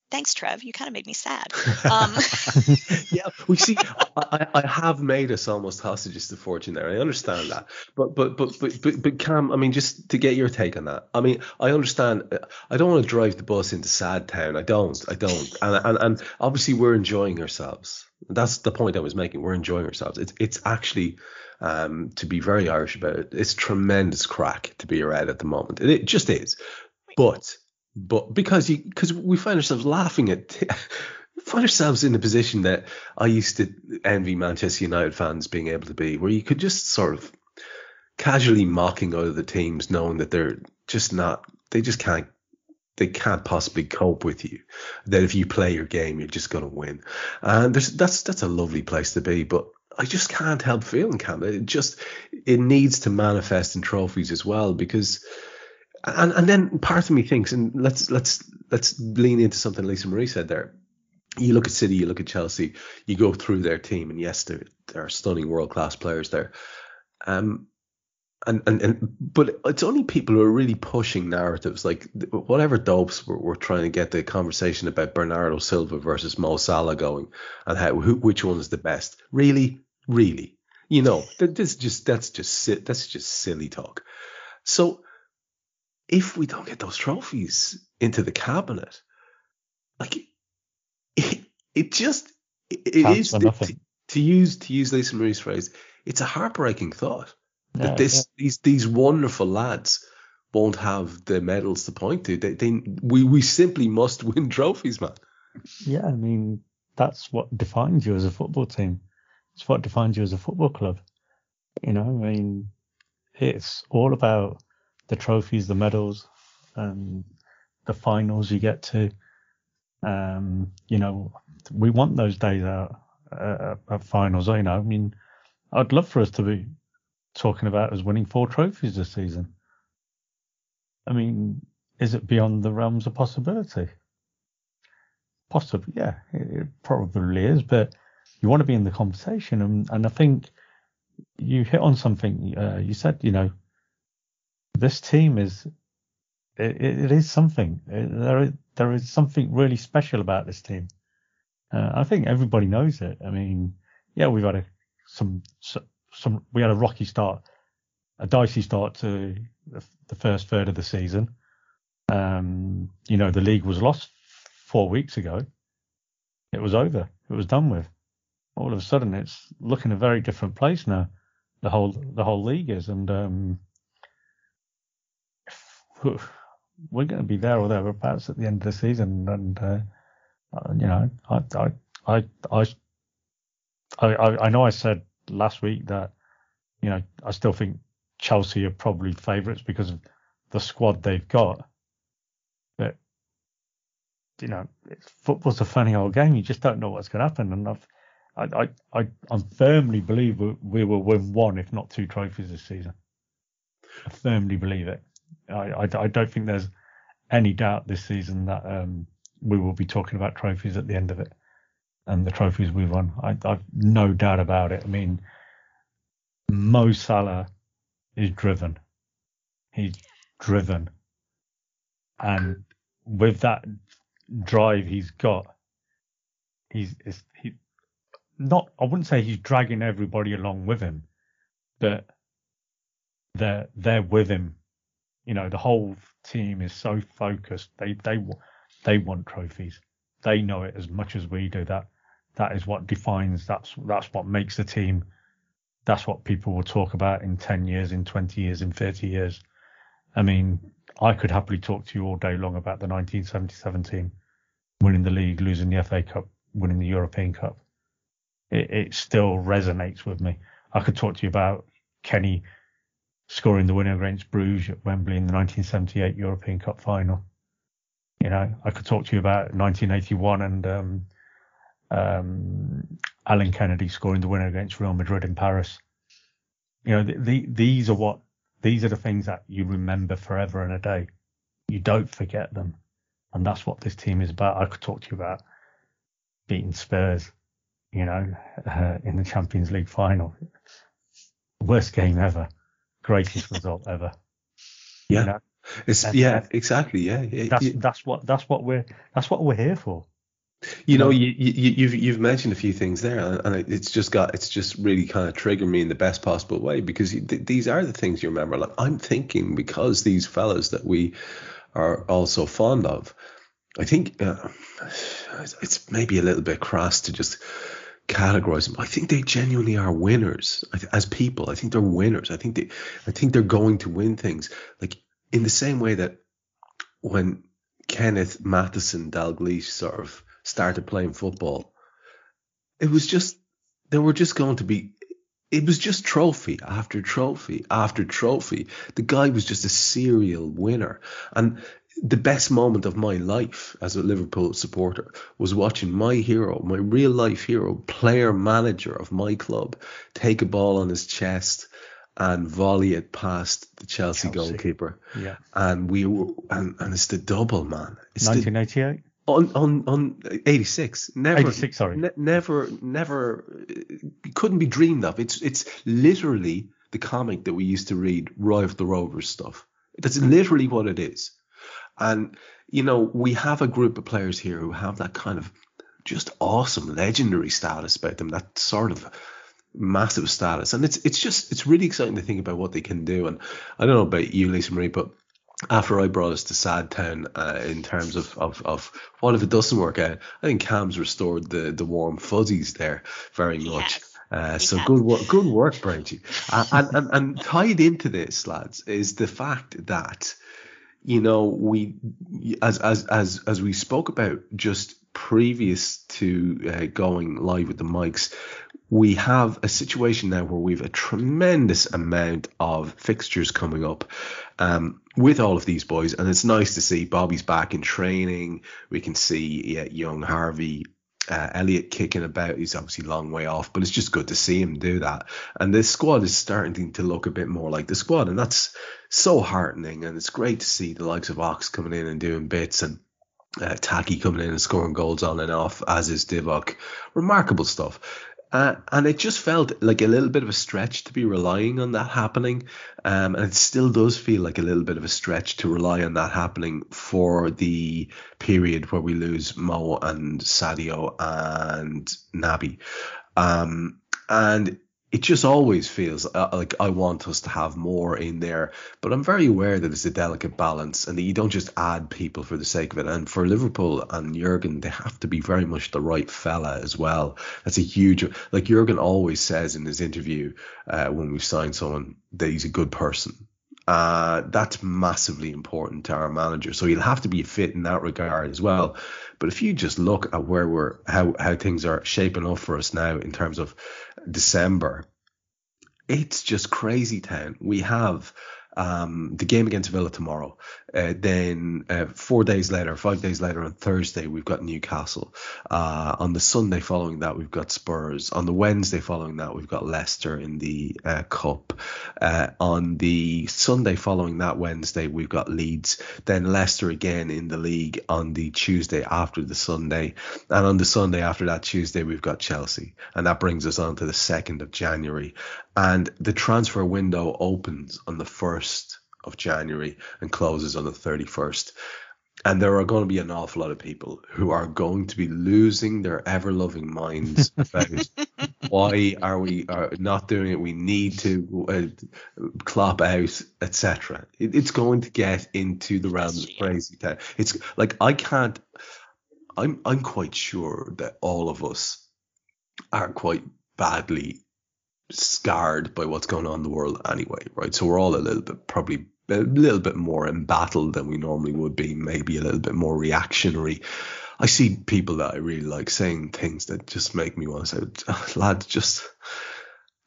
Speaker 4: thanks trev you kind of made me sad um,
Speaker 3: yeah we see I, I have made us almost hostages to fortune there i understand that but but but but but, but Kam i mean just to get your take on that i mean i understand i don't want to drive the bus into sad town i don't i don't and and, and obviously we're enjoying ourselves that's the point I was making. We're enjoying ourselves. It's it's actually, um, to be very Irish about it, it's tremendous craic to be around at the moment. It, it just is. But but because you because we find ourselves laughing at. find ourselves in a position that I used to envy Manchester United fans being able to be, where you could just sort of casually mocking other teams, knowing that they're just not, they just can't they can't possibly cope with you. That if you play your game, you're just going to win. And that's that's a lovely place to be. But I just can't help feeling, Kam. It just it needs to manifest in trophies as well because. And and then part of me thinks, and let's let's let's lean into something Lisa Marie said there. You look at City, you look at Chelsea, you go through their team, and yes, there, there are stunning world class players there. Um, and, and and but it's only people who are really pushing narratives like whatever dopes we're, we're trying to get the conversation about Bernardo Silva versus Mo Salah going and how who, which one is the best really really you know this just that's just that's just silly talk so if we don't get those trophies into the cabinet like it, it just it, it is to, to use to use Lisa Marie's phrase it's a heartbreaking thought yeah, that this yeah. these these wonderful lads won't have the medals to point to. They, they we we simply must win trophies, man.
Speaker 5: Yeah, I mean that's what defines you as a football team. It's what defines you as a football club. You know, I mean, it's all about the trophies, the medals, and the finals you get to. Um, you know, we want those days out uh, at finals. You know, I mean, I'd love for us to be talking about us winning four trophies this season. I mean, is it beyond the realms of possibility? Possibly, yeah, it, it probably is, but you want to be in the conversation. And, and I think you hit on something. Uh, you said, you know, this team is, it, it is something. It, there, is, there is something really special about this team. Uh, I think everybody knows it. I mean, yeah, we've had a, some, some some we had a rocky start, a dicey start to the, the first third of the season. Um, you know, the league was lost four weeks ago. It was over. It was done with. All of a sudden, it's looking a very different place now. The whole the whole league is, and um, we're going to be there or thereabouts at the end of the season. And uh, you know, I I I I I, I know I said last week that you know I still think Chelsea are probably favourites because of the squad they've got. But you know, football's a funny old game. You just don't know what's going to happen. And I've, I, I, I, I firmly believe we, we will win one, if not two, trophies this season. I firmly believe it. I, I, I don't think there's any doubt this season that um, we will be talking about trophies at the end of it and the trophies we've won. I, I've no doubt about it. I mean, Mo Salah is driven. He's driven. And with that drive he's got, he's he not I wouldn't say he's dragging everybody along with him, but they're they're with him. You know, the whole team is so focused. They they they want trophies. They know it as much as we do. That that is what defines. That's that's what makes the team. That's what people will talk about in ten years, in twenty years, in thirty years. I mean, I could happily talk to you all day long about the 1977 team winning the league, losing the FA Cup, winning the European Cup. It, it still resonates with me. I could talk to you about Kenny scoring the winner against Bruges at Wembley in the 1978 European Cup final. You know, I could talk to you about 1981 and um, um, Alan Kennedy scoring the winner against Real Madrid in Paris. You know, the, the, these are what these are the things that you remember forever and a day. You don't forget them, and that's what this team is about. I could talk to you about beating Spurs, you know, uh, in the Champions League final. Worst game ever greatest result ever.
Speaker 3: Yeah. You know? It's and, yeah, exactly. Yeah,
Speaker 5: that's that's what that's what we're that's what we're here for.
Speaker 3: You know, you, you you've you've mentioned a few things there, and it's just got it's just really kind of triggered me in the best possible way because these are the things you remember. Like I'm thinking because these fellas that we are also fond of, I think uh, it's maybe a little bit crass to just categorize them. I think they genuinely are winners as people. I think they're winners. I think they, I think they're going to win things. Like in the same way that when Kenneth Matheson Dalglish sort of started playing football, it was just they were just going to be. It was just trophy after trophy after trophy. The guy was just a serial winner, and the best moment of my life as a Liverpool supporter was watching my hero, my real life hero, player manager of my club, take a ball on his chest and volley it past the Chelsea, Chelsea. goalkeeper.
Speaker 5: Yeah.
Speaker 3: And we were, and, and it's the double, man. It's
Speaker 5: 1988?
Speaker 3: on, on, on 86. Never,
Speaker 5: 86, sorry.
Speaker 3: Ne- never, never, couldn't be dreamed of. It's, it's literally the comic that we used to read, Roy of the Rovers stuff. That's mm-hmm. literally what it is. And, you know, we have a group of players here who have that kind of just awesome legendary status about them, that sort of massive status. And it's it's just it's really exciting to think about what they can do. And I don't know about you, Lisa Marie, but after I brought us to Sad Town uh, in terms of, of, of what if it doesn't work out, I think Kam's restored the, the warm fuzzies there very much. Yes. Uh, so good work, good work, Bridgie. Uh, and, and and tied into this, lads, is the fact that you know, we as as as as we spoke about just previous to uh, going live with the mics, we have a situation now where we've a tremendous amount of fixtures coming up um, with all of these boys, and it's nice to see Bobby's back in training. We can see yeah, young Harvey uh, Elliott kicking about. He's obviously a long way off, but it's just good to see him do that. And this squad is starting to look a bit more like the squad, and that's so heartening. And it's great to see the likes of Ox coming in and doing bits and uh, Taki coming in and scoring goals on and off, as is Divock. Remarkable stuff. Uh, and it just felt like a little bit of a stretch to be relying on that happening. Um, and it still does feel like a little bit of a stretch to rely on that happening for the period where we lose Mo and Sadio and Naby. Um, and it just always feels uh, like I want us to have more in there. But I'm very aware that it's a delicate balance and that you don't just add people for the sake of it. And for Liverpool and Jurgen, they have to be very much the right fella as well. That's a huge, like Jurgen always says in his interview uh, when we sign someone that he's a good person. Uh, that's massively important to our manager. So he'll have to be fit in that regard as well. But if you just look at where we're, how, how things are shaping up for us now in terms of December, it's just crazy town. We have um, the game against Villa tomorrow. Uh, then uh, four days later, five days later on Thursday, we've got Newcastle. Uh, on the Sunday following that, we've got Spurs. On the Wednesday following that, we've got Leicester in the uh, Cup. Uh, on the Sunday following that Wednesday, we've got Leeds. Then Leicester again in the league on the Tuesday after the Sunday. And on the Sunday after that Tuesday, we've got Chelsea. And that brings us on to the 2nd of January. And the transfer window opens on the 1st of January and closes on the 31st. And there are going to be an awful lot of people who are going to be losing their ever loving minds about why are we are not doing it? We need to uh, Klopp out, etc. It, it's going to get into the realms of crazy town. It's like I can't. I'm I'm quite sure that all of us are quite badly scarred by what's going on in the world anyway, right? So we're all a little bit probably a little bit more embattled than we normally would be, maybe a little bit more reactionary. I see people that I really like saying things that just make me want to say, oh, lad, just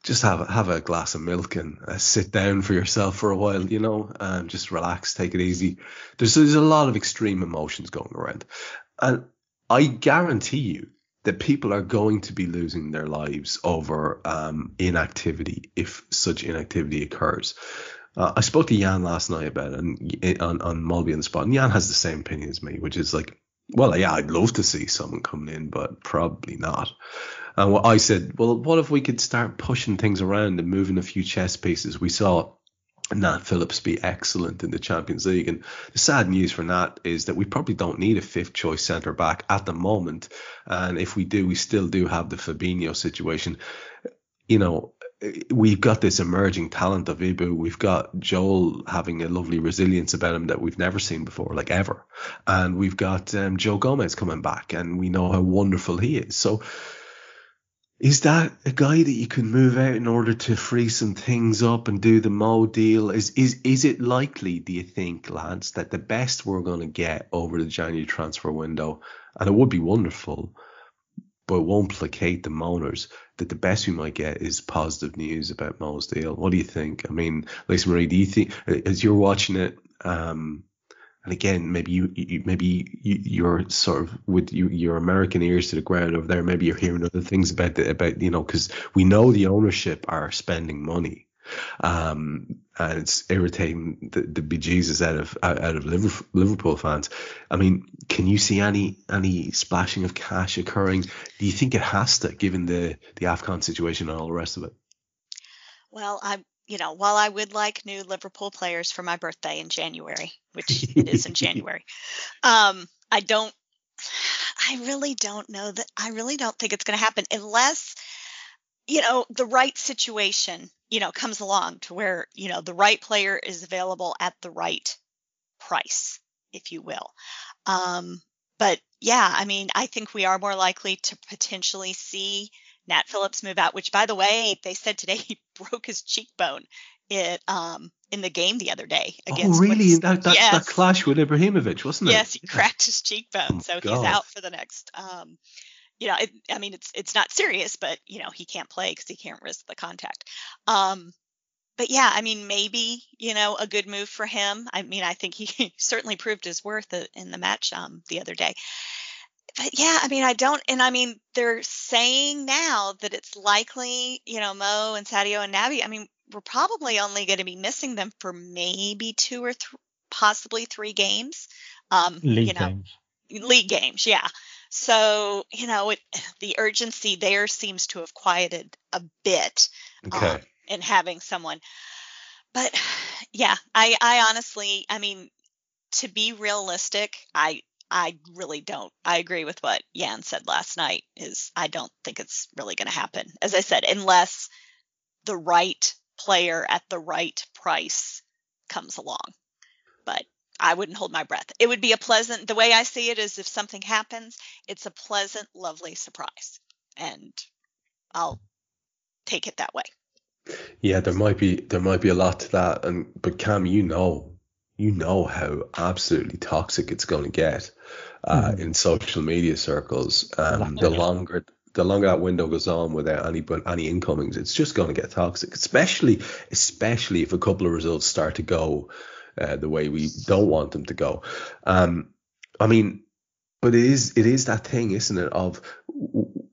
Speaker 3: just have a, have a glass of milk and uh, sit down for yourself for a while, you know, and just relax, take it easy. There's there's a lot of extreme emotions going around, and I guarantee you that people are going to be losing their lives over um, inactivity if such inactivity occurs. Uh, I spoke to Jan last night about it and, on on Molby on the spot, and Jan has the same opinion as me, which is like, well, yeah, I'd love to see someone coming in, but probably not. And what I said, well, what if we could start pushing things around and moving a few chess pieces? We saw Nat Phillips be excellent in the Champions League. And the sad news for Nat is that we probably don't need a fifth choice centre back at the moment. And if we do, we still do have the Fabinho situation. You know, we've got this emerging talent of Ibou. We've got Joel having a lovely resilience about him that we've never seen before, like ever. And we've got um, Joe Gomez coming back, and we know how wonderful he is. So, is that a guy that you can move out in order to free some things up and do the Mo deal? Is is is it likely, do you think, lads, that the best we're going to get over the January transfer window, and it would be wonderful, but won't placate the moaners, that the best we might get is positive news about Mo's deal. What do you think? I mean, Lisa Marie, do you think as you're watching it, um, and again, maybe you, you maybe you, are sort of with you, your American ears to the ground over there. Maybe you're hearing other things about the about you know because we know the ownership are spending money, um, and it's irritating the, the bejesus out of out of Liverpool fans. I mean, can you see any any splashing of cash occurring? Do you think it has to, given the the Afcon situation and all the rest of it?
Speaker 4: Well, I you know, while I would like new Liverpool players for my birthday in January, which it is in January, um, I don't. I really don't know that. I really don't think it's going to happen unless you know the right situation you know, comes along to where, you know, the right player is available at the right price, if you will. Um, but yeah, I mean, I think we are more likely to potentially see Nat Phillips move out, which by the way, they said today he broke his cheekbone it um in the game the other day
Speaker 3: oh, against Oh really? That, that, yes. that clash with Ibrahimovic, wasn't it?
Speaker 4: Yes, he cracked his cheekbone. Oh, so God. he's out for the next um you know, it, I mean, it's it's not serious, but you know, he can't play because he can't risk the contact. Um, but yeah, I mean, maybe you know, a good move for him. I mean, I think he certainly proved his worth in the match um, the other day. But yeah, I mean, I don't, and I mean, they're saying now that it's likely, you know, Mo and Sadio and Naby. I mean, we're probably only going to be missing them for maybe two or th- possibly three games.
Speaker 5: Um, league
Speaker 4: you know,
Speaker 5: games.
Speaker 4: League games, yeah. So, you know, it, the urgency there seems to have quieted a bit
Speaker 3: okay. um,
Speaker 4: in having someone. But yeah, I, I honestly, I mean, to be realistic, I, I really don't. I agree with what Jan said last night. Is I don't think it's really going to happen. As I said, unless the right player at the right price comes along. But I wouldn't hold my breath. It would be a pleasant, the way I see it is if something happens, it's a pleasant, lovely surprise. And I'll take it that way.
Speaker 3: Yeah, there might be there might be a lot to that, and but Kam, you know, you know how absolutely toxic it's going to get uh, mm. in social media circles. Um, the longer the longer that window goes on without any but any incomings, it's just going to get toxic. Especially especially if a couple of results start to go uh, the way we don't want them to go. Um, I mean, but it is it is that thing, isn't it? Of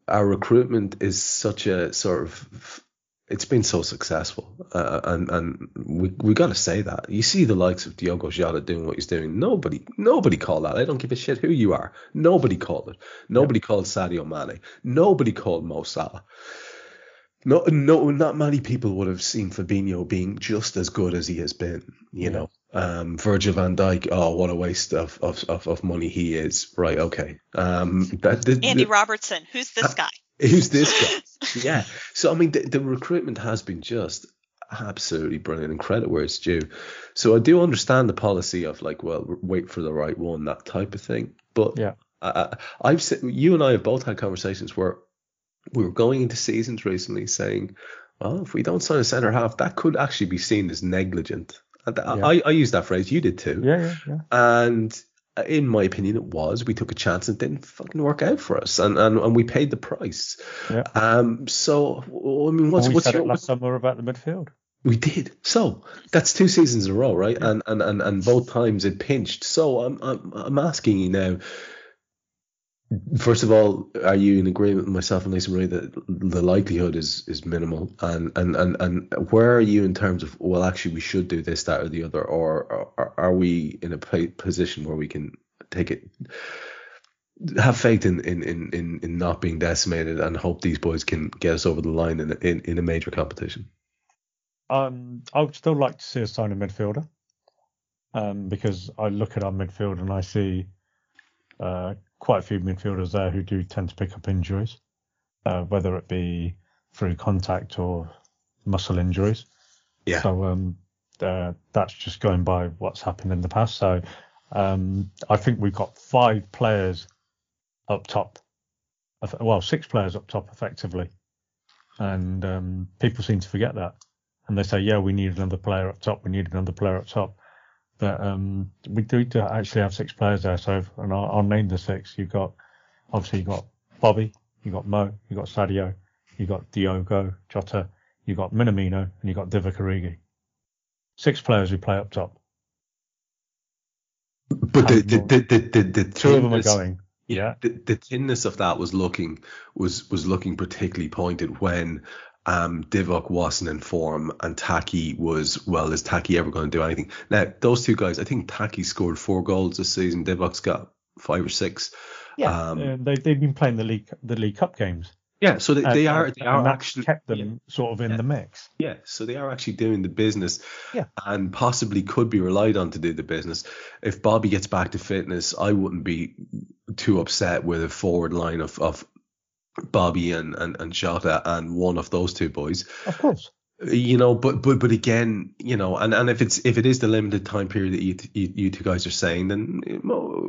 Speaker 3: our recruitment is such a sort of it's been so successful, uh, and and we we got to say that. You see the likes of Diogo Jota doing what he's doing. Nobody nobody called that. I don't give a shit who you are. Nobody called it. Nobody called Sadio Mane. Nobody called Mo Salah. No, no, not many people would have seen Fabinho being just as good as he has been. You yeah. know, um, Virgil Van Dijk. Oh, what a waste of of, of, of money he is. Right. Okay. Um,
Speaker 4: that, the, Andy the, Robertson. Who's this guy?
Speaker 3: Who's this guy? yeah. So I mean, the, the recruitment has been just absolutely brilliant and credit where it's due. So I do understand the policy of like, well, wait for the right one, that type of thing. But
Speaker 5: yeah,
Speaker 3: I, I've said you and I have both had conversations where we were going into seasons recently saying, well, if we don't sign a centre half, that could actually be seen as negligent. And yeah. I, I use that phrase. You did too.
Speaker 5: Yeah, yeah, yeah.
Speaker 3: And in my opinion, it was. We took a chance and it didn't fucking work out for us, and and, and we paid the price.
Speaker 5: Yeah.
Speaker 3: Um. So I mean, what's what's your
Speaker 5: last summer about the midfield?
Speaker 3: We did. So that's two seasons in a row, right? Yeah. And, and and and both times it pinched. So I'm I'm I'm asking you now First of all, are you in agreement with myself and Lisa Marie that the likelihood is is minimal? And and and and where are you in terms of well, actually, we should do this, that, or the other, or, or are we in a position where we can take it? Have faith in, in, in, in not being decimated and hope these boys can get us over the line in, in, in a major competition.
Speaker 5: Um, I would still like to see us sign a midfielder, um, because I look at our midfield and I see uh, quite a few midfielders there who do tend to pick up injuries, uh, whether it be through contact or muscle injuries.
Speaker 3: Yeah.
Speaker 5: So um, uh, that's just going by what's happened in the past. So um, I think we've got five players up top. Well, six players up top effectively, and um, people seem to forget that. And they say, yeah, we need another player up top. We need another player up top. But um, we do actually have six players there. So, and I'll, I'll name the six. You've got obviously you've got Bobby, you've got Mo, you've got Sadio, you've got Diogo Jota, you've got Minamino, and you've got Divock Origi. Six players who play up top.
Speaker 3: But the the, the, the, the, the
Speaker 5: two of them are going.
Speaker 3: Yeah. The, the thinness of that was looking was was looking particularly pointed when um, Divock wasn't in form and Taki was, well, is Taki ever going to do anything? Now, those two guys, I think Taki scored four goals this season. Divock's got five or six.
Speaker 5: Yeah, um, uh, they, they've been playing the league the League Cup games.
Speaker 3: Yeah, so they, they are they are actually
Speaker 5: kept them yeah, sort of in
Speaker 3: yeah,
Speaker 5: the mix.
Speaker 3: Yeah, so they are actually doing the business.
Speaker 5: Yeah,
Speaker 3: and possibly could be relied on to do the business. If Bobby gets back to fitness, I wouldn't be too upset with a forward line of of Bobby and, and, and Jota and one of those two boys.
Speaker 5: Of course.
Speaker 3: You know, but but but again, you know, and, and if it's if it is the limited time period that you you, you two guys are saying, then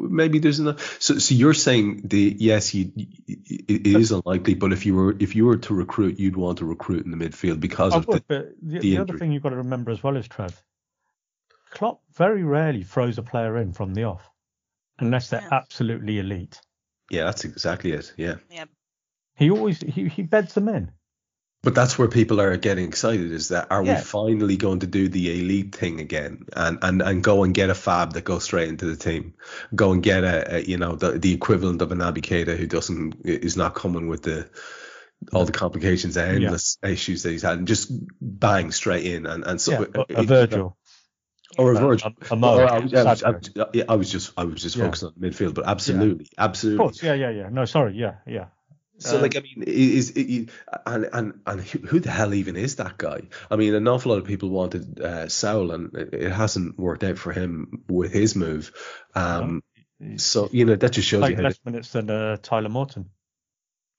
Speaker 3: maybe there's enough. So so you're saying the yes, you, it is unlikely, but if you were if you were to recruit, you'd want to recruit in the midfield because of
Speaker 5: would, the, the, the, other thing you've got to remember as well is Trev. Klopp very rarely throws a player in from the off, unless they're yeah. absolutely elite.
Speaker 3: Yeah, that's exactly it. Yeah.
Speaker 4: Yeah.
Speaker 5: He always he, he beds them in.
Speaker 3: But that's where people are getting excited is that are yeah. we finally going to do the elite thing again and, and, and go and get a fab that goes straight into the team, go and get a, a you know the, the equivalent of an Naby Keita who doesn't is not coming with the all the complications and endless yeah. issues that he's had and just bang straight in and and so
Speaker 5: yeah, a, a Virgil.
Speaker 3: Or a Virgil.
Speaker 5: A, a Mo,
Speaker 3: I, was, I, was, I, was, just I was just focused on midfield, but absolutely, absolutely.
Speaker 5: Of course, yeah, yeah, yeah. No, sorry, yeah, yeah.
Speaker 3: So um, like I mean, is, is and and and who the hell even is that guy? I mean, an awful lot of people wanted uh, Saul, and it hasn't worked out for him with his move. Um, so you know that just shows
Speaker 5: like
Speaker 3: you how
Speaker 5: less minutes than uh, Tyler Morton.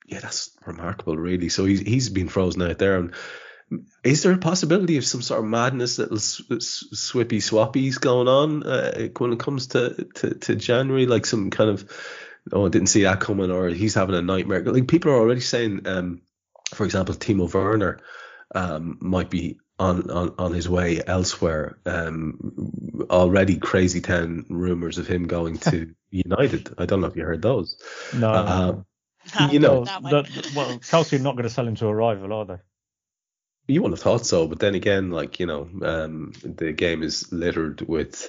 Speaker 3: Yeah, that's remarkable, really. So he's he's been frozen out there, and is there a possibility of some sort of madness, little swippy swappies going on uh, when it comes to, to to January, like some kind of oh, I didn't see that coming, or he's having a nightmare. Like people are already saying, um, for example, Timo Werner um, might be on, on, on his way elsewhere. Um, already crazy town rumors of him going to United. I don't know if you heard those.
Speaker 5: No. Uh,
Speaker 3: You know,
Speaker 5: Well,
Speaker 4: that one.
Speaker 5: the- well, Chelsea are not going to sell him to a rival, are they?
Speaker 3: You wouldn't have thought so, but then again, like you know, um, the game is littered with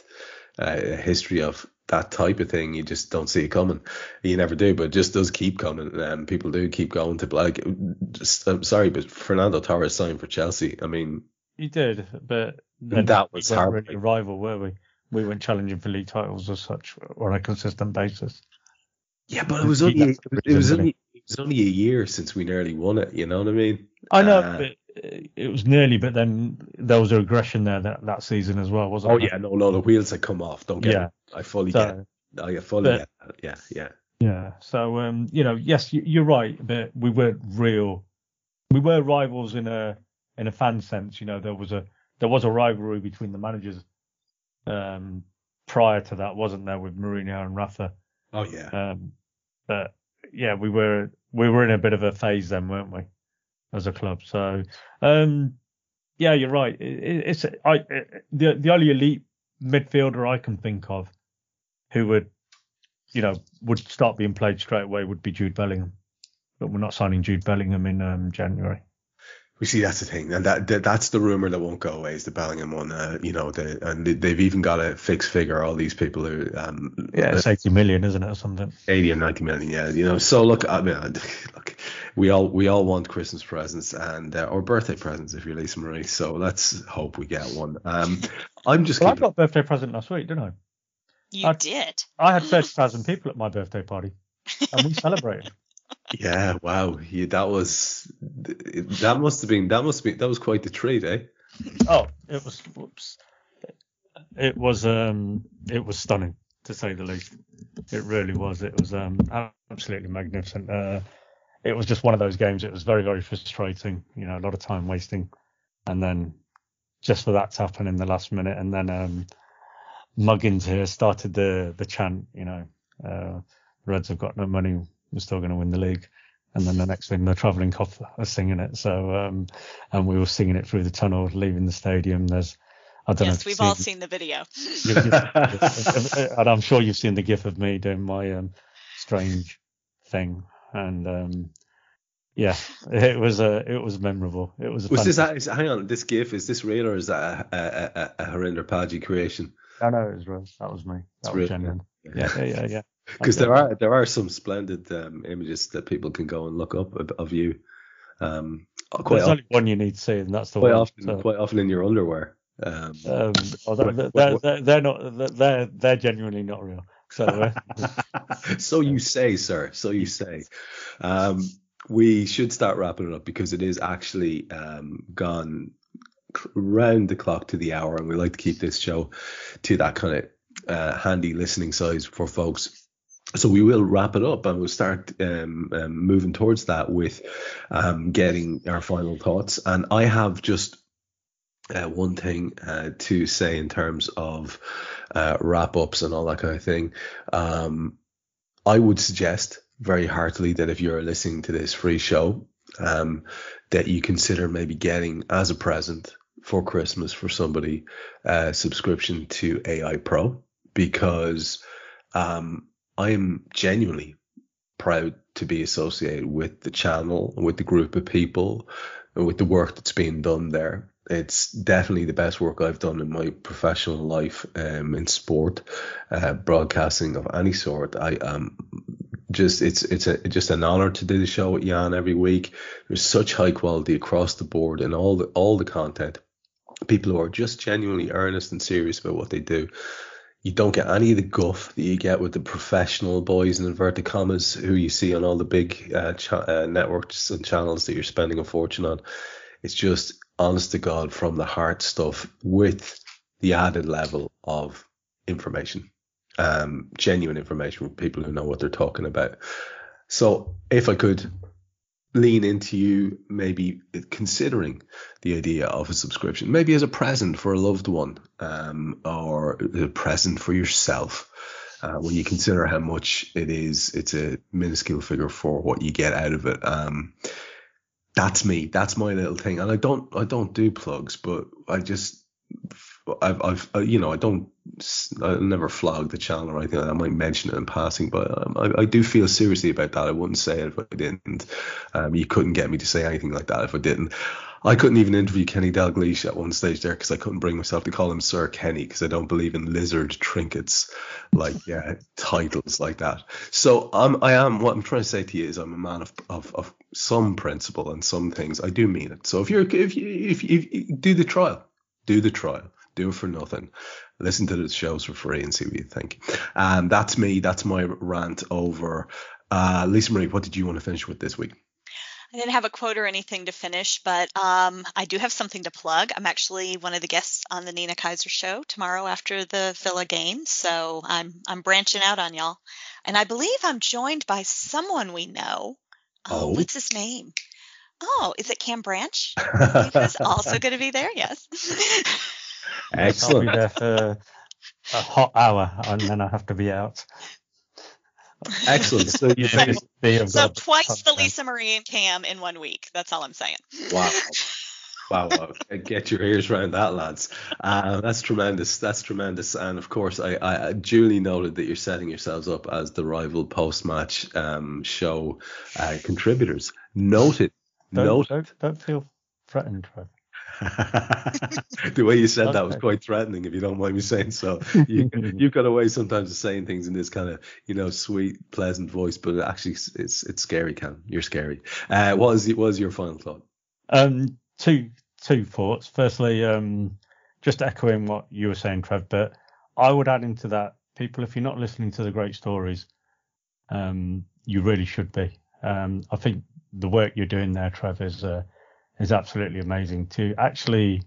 Speaker 3: uh, a history of that type of thing. You just don't see it coming. You never do, but it just does keep coming. Um, people do keep going to like. Just, I'm sorry, but Fernando Torres signed for Chelsea. I mean,
Speaker 5: He did, but then
Speaker 3: That was
Speaker 5: we weren't really a rival, were we? We weren't challenging for league titles as such on a consistent basis.
Speaker 3: yeah, but it was only it was only it was only a year since we nearly won it. You know what I mean?
Speaker 5: I know,
Speaker 3: Uh,
Speaker 5: but uh, it was nearly, but then there was a regression there that, that season as well, wasn't
Speaker 3: it?
Speaker 5: Oh
Speaker 3: yeah, no, no, the wheels had come off. Don't get
Speaker 5: Yeah.
Speaker 3: I fully
Speaker 5: So,
Speaker 3: get. I fully
Speaker 5: but-
Speaker 3: get. Yeah, yeah.
Speaker 5: Yeah. So um, you know, yes, you- you're right, but we weren't real. We were rivals in a in a fan sense. You know, there was a there was a rivalry between the managers um, prior to that, wasn't there, with Mourinho and Rafa?
Speaker 3: Oh yeah.
Speaker 5: Um, but yeah, we were we were in a bit of a phase then, weren't we, as a club? So um, yeah, you're right. It, it- it's I it, the the only elite midfielder I can think of who would you know would start being played straight away would be Jude Bellingham. But we're not signing Jude Bellingham in um, January.
Speaker 3: We see that's the thing, and that, that that's the rumor that won't go away is the Bellingham one. Uh, you know, the, and they, they've even got a fixed figure. All these people who, um,
Speaker 5: Yeah, it's 80 million, isn't it, or something?
Speaker 3: 80 or 90 million. Yeah, you know. So look, I mean, look, we all we all want Christmas presents and uh, or birthday presents if you're Lisa Marie. So let's hope we get one. Um, I'm just
Speaker 5: Well, I
Speaker 3: keeping,
Speaker 5: got a birthday present last week, didn't I?
Speaker 4: You
Speaker 5: I-
Speaker 4: did.
Speaker 5: I had 30,000 people at my birthday party, and we celebrated.
Speaker 3: yeah, wow, yeah, that was that must have been that must be that was quite the treat, eh?
Speaker 5: Oh, it was whoops. It was um it was stunning to say the least. It really was. It was um absolutely magnificent. Uh, it was just one of those games. It was very very frustrating. You know, a lot of time wasting, and then just for that to happen in the last minute, and then um Muggins here started the the chant. You know, uh, Reds have got no money. We're still going to win the league. And then the next thing, the travelling Kop are singing it. So, um, and we were singing it through the tunnel, leaving the stadium. There's, I don't know.
Speaker 4: Yes, we've
Speaker 5: you've
Speaker 4: all
Speaker 5: seen-
Speaker 4: seen the video.
Speaker 5: you've- you've- and I'm sure you've seen the gif of me doing my um, strange thing. And um, yeah, it was uh, it was memorable. It was. A
Speaker 3: Was this is, hang on? This GIF is this real or is that a, a, a, a Harinder Paji creation?
Speaker 5: I know it was real. That was me. That
Speaker 3: It's
Speaker 5: was
Speaker 3: real.
Speaker 5: genuine. Yeah, yeah, yeah, yeah.
Speaker 3: Because there are there are some splendid um, images that people can go and look up of, of you. Um, quite
Speaker 5: There's
Speaker 3: often,
Speaker 5: only one you need to see, and that's the
Speaker 3: quite
Speaker 5: one.
Speaker 3: often,
Speaker 5: so-
Speaker 3: quite often in your underwear. Um,
Speaker 5: Um, oh, they're, they're, they're, they're not. They're they're genuinely not real. So uh,
Speaker 3: so you say, sir. So you say. Um, we should start wrapping it up because it is actually um, gone round the clock to the hour, and we like to keep this show to that kind of uh, handy listening size for folks. So we will wrap it up, and we'll start um, um, moving towards that with um, getting our final thoughts. And I have just uh, one thing uh, to say in terms of uh, wrap ups and all that kind of thing. Um, I would suggest very heartily that if you're listening to this free show, um, that you consider maybe getting as a present for Christmas for somebody a subscription to AI Pro because um, I am genuinely proud to be associated with the channel, with the group of people, and with the work that's being done there. It's definitely the best work I've done in my professional life um, in sport, uh, broadcasting of any sort. I um just it's it's a just an honor to do the show with Jan every week. There's such high quality across the board and all the all the content. People who are just genuinely earnest and serious about what they do you don't get any of the guff that you get with the professional boys in inverted commas who you see on all the big uh, cha- uh, networks and channels that you're spending a fortune on. It's just honest to God from the heart stuff with the added level of information, um, genuine information from people who know what they're talking about. So if I could lean into you maybe considering the idea of a subscription, maybe as a present for a loved one, um, or a present for yourself. Uh, when you consider how much it is, it's a minuscule figure for what you get out of it. Um, that's me. That's my little thing. And I don't, I don't do plugs, but I just, I've, I've, uh, you know, I don't, I never flog the channel or anything. Like that. I might mention it in passing, but um, I, I do feel seriously about that. I wouldn't say it if I didn't. Um, you couldn't get me to say anything like that if I didn't. I couldn't even interview Kenny Dalglish at one stage there because I couldn't bring myself to call him Sir Kenny because I don't believe in lizard trinkets like yeah, titles like that. So I'm I am what I'm trying to say to you is I'm a man of, of, of some principle and some things I do mean it. So if you're if you if you, if you do the trial, do the trial, do it for nothing. Listen to the shows for free and see what you think. And that's me. That's my rant over. Uh, Lisa Marie, what did you want to finish with this week?
Speaker 4: I didn't have a quote or anything to finish, but um, I do have something to plug. I'm actually one of the guests on the Nina Kaiser show tomorrow after the Villa game, so I'm I'm branching out on y'all, and I believe I'm joined by someone we know. Oh,
Speaker 3: Oh.
Speaker 4: what's his name? Oh, is it Kam Brainch? He's also going to be there. Yes.
Speaker 5: I'll be there for a hot hour and then I have to be out.
Speaker 3: Excellent. So you
Speaker 5: Yeah, be of
Speaker 4: so
Speaker 5: God
Speaker 4: twice the. Lisa Marie and Kam in one week. That's all I'm saying.
Speaker 3: Wow. Wow, wow. Get your ears around that, lads. Uh, that's tremendous. That's tremendous. And of course, I, I, I duly noted that you're setting yourselves up as the rival post match um, show uh, contributors. Noted.
Speaker 5: Don't,
Speaker 3: Noted.
Speaker 5: don't, don't feel threatened, Trev.
Speaker 3: the way you said that was quite threatening, if you don't mind me saying so. You, you've got a way sometimes of saying things in this kind of, you know, sweet, pleasant voice, but it actually, it's it's scary, Kam. You're scary. Uh, what is what is your final thought?
Speaker 5: Um, two two thoughts. Firstly, um, just echoing what you were saying, Trev, but I would add into that, people, if you're not listening to the great stories, um, you really should be. Um, I think the work you're doing there, Trev, is uh, is absolutely amazing. To actually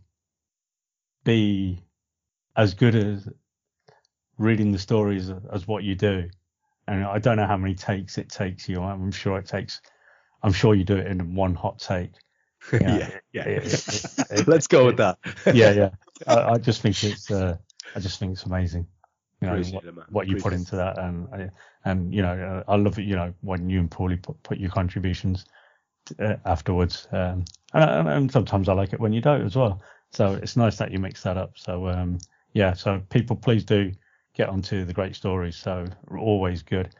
Speaker 5: be as good as reading the stories as what you do, and I don't know how many takes it takes you. I'm sure it takes. I'm sure you do it in one hot take.
Speaker 3: yeah, yeah.
Speaker 5: it- it- it-
Speaker 3: Let's go with that.
Speaker 5: yeah, yeah. I, I just think it's uh, I just think it's amazing. You know what,
Speaker 3: it,
Speaker 5: what you put into that, and and you know uh, I love it. You know when you and Paulie put, put your contributions uh, afterwards, um, and, and, sometimes I like it when you don't as well. So it's nice that you mix that up. So um, yeah, so people please do get onto the great stories. So always good.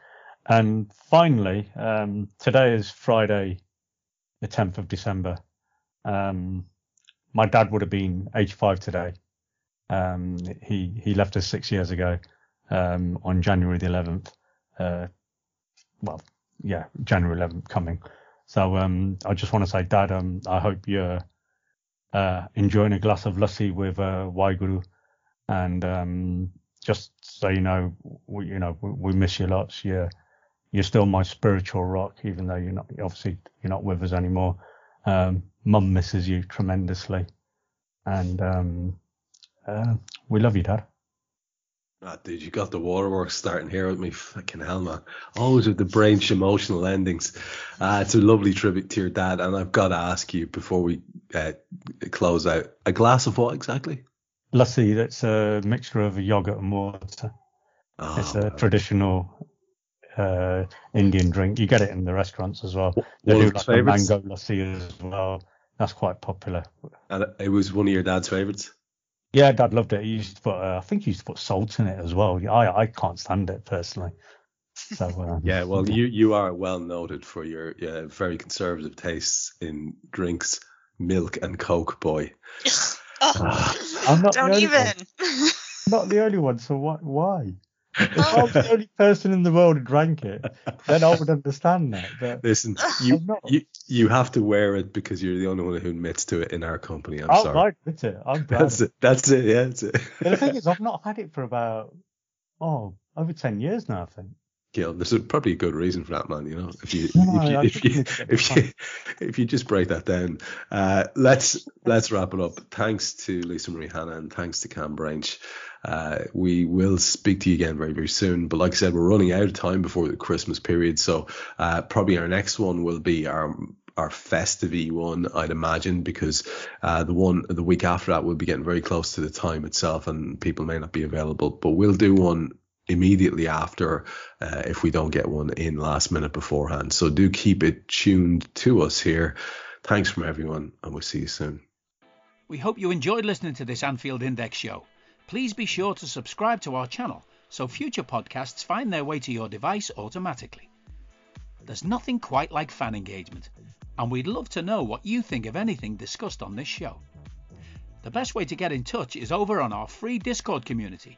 Speaker 5: And finally, um, today is Friday, the 10th of December. Um, my dad would have been 85 today. Um, he he left us six years ago um, on January the 11th. Uh, well, yeah, January 11th coming. So um, I just want to say, Dad, um, I hope you're uh, enjoying a glass of lassi with uh, Waiguru, and um, just so you know, we, you know, we, we miss you lots. You're you're still my spiritual rock, even though you're not obviously you're not with us anymore. Um, Mum misses you tremendously, and um, uh, we love you, Dad.
Speaker 3: Ah, dude, you got the waterworks starting here with me. Fucking hell, man. Always with the Brainch emotional endings. Uh, it's a lovely tribute to your dad. And I've got to ask you before we uh, close out a glass of what exactly?
Speaker 5: Lassi, that's a mixture of yogurt and water.
Speaker 3: Oh,
Speaker 5: It's a
Speaker 3: man.
Speaker 5: traditional uh, Indian drink. You get it in the restaurants as well. They
Speaker 3: One
Speaker 5: do like a
Speaker 3: favourites?
Speaker 5: mango lassi as well. That's quite popular.
Speaker 3: And it was one of your dad's favorites.
Speaker 5: Yeah, Dad loved it. He used to put, uh, I think he used to put salt in it as well. I I can't stand it personally. So um,
Speaker 3: Yeah, well, you you are well noted for your uh, very conservative tastes in drinks, milk, and Coke, boy.
Speaker 4: Oh,
Speaker 5: I'm not the
Speaker 4: don't
Speaker 5: only
Speaker 4: even.
Speaker 5: one. not the only one. So why? Why? If I was the only person in the world who drank it, then I would understand that. But
Speaker 3: Listen, you,
Speaker 5: not.
Speaker 3: you you have to wear it because you're the only one who admits to it in our company. I'm
Speaker 5: I'll
Speaker 3: sorry.
Speaker 5: with it. I'm glad.
Speaker 3: That's it. That's it. Yeah, that's it.
Speaker 5: But the thing is, I've not had it for about oh over ten years now. I think.
Speaker 3: There's a, probably a good reason for that, man. You know, if you
Speaker 5: No,
Speaker 3: if you if
Speaker 5: just
Speaker 3: you
Speaker 5: need to
Speaker 3: if you, if you just break that down, uh, let's let's wrap it up. Thanks to Lisa Marie Hanahan and thanks to Kam Brainch. Uh, we will speak to you again very very soon. But like I said, we're running out of time before the Christmas period, so uh, probably our next one will be our our festive one, I'd imagine, because uh, the one the week after that will be getting very close to the time itself, and people may not be available. But we'll do one immediately after uh, if we don't get one in last minute beforehand. So do keep it tuned to us here. Thanks from everyone, and we'll see you soon.
Speaker 2: We hope you enjoyed listening to this Anfield Index show. Please be sure to subscribe to our channel so future podcasts find their way to your device automatically. There's nothing quite like fan engagement, and we'd love to know what you think of anything discussed on this show. The best way to get in touch is over on our free Discord community,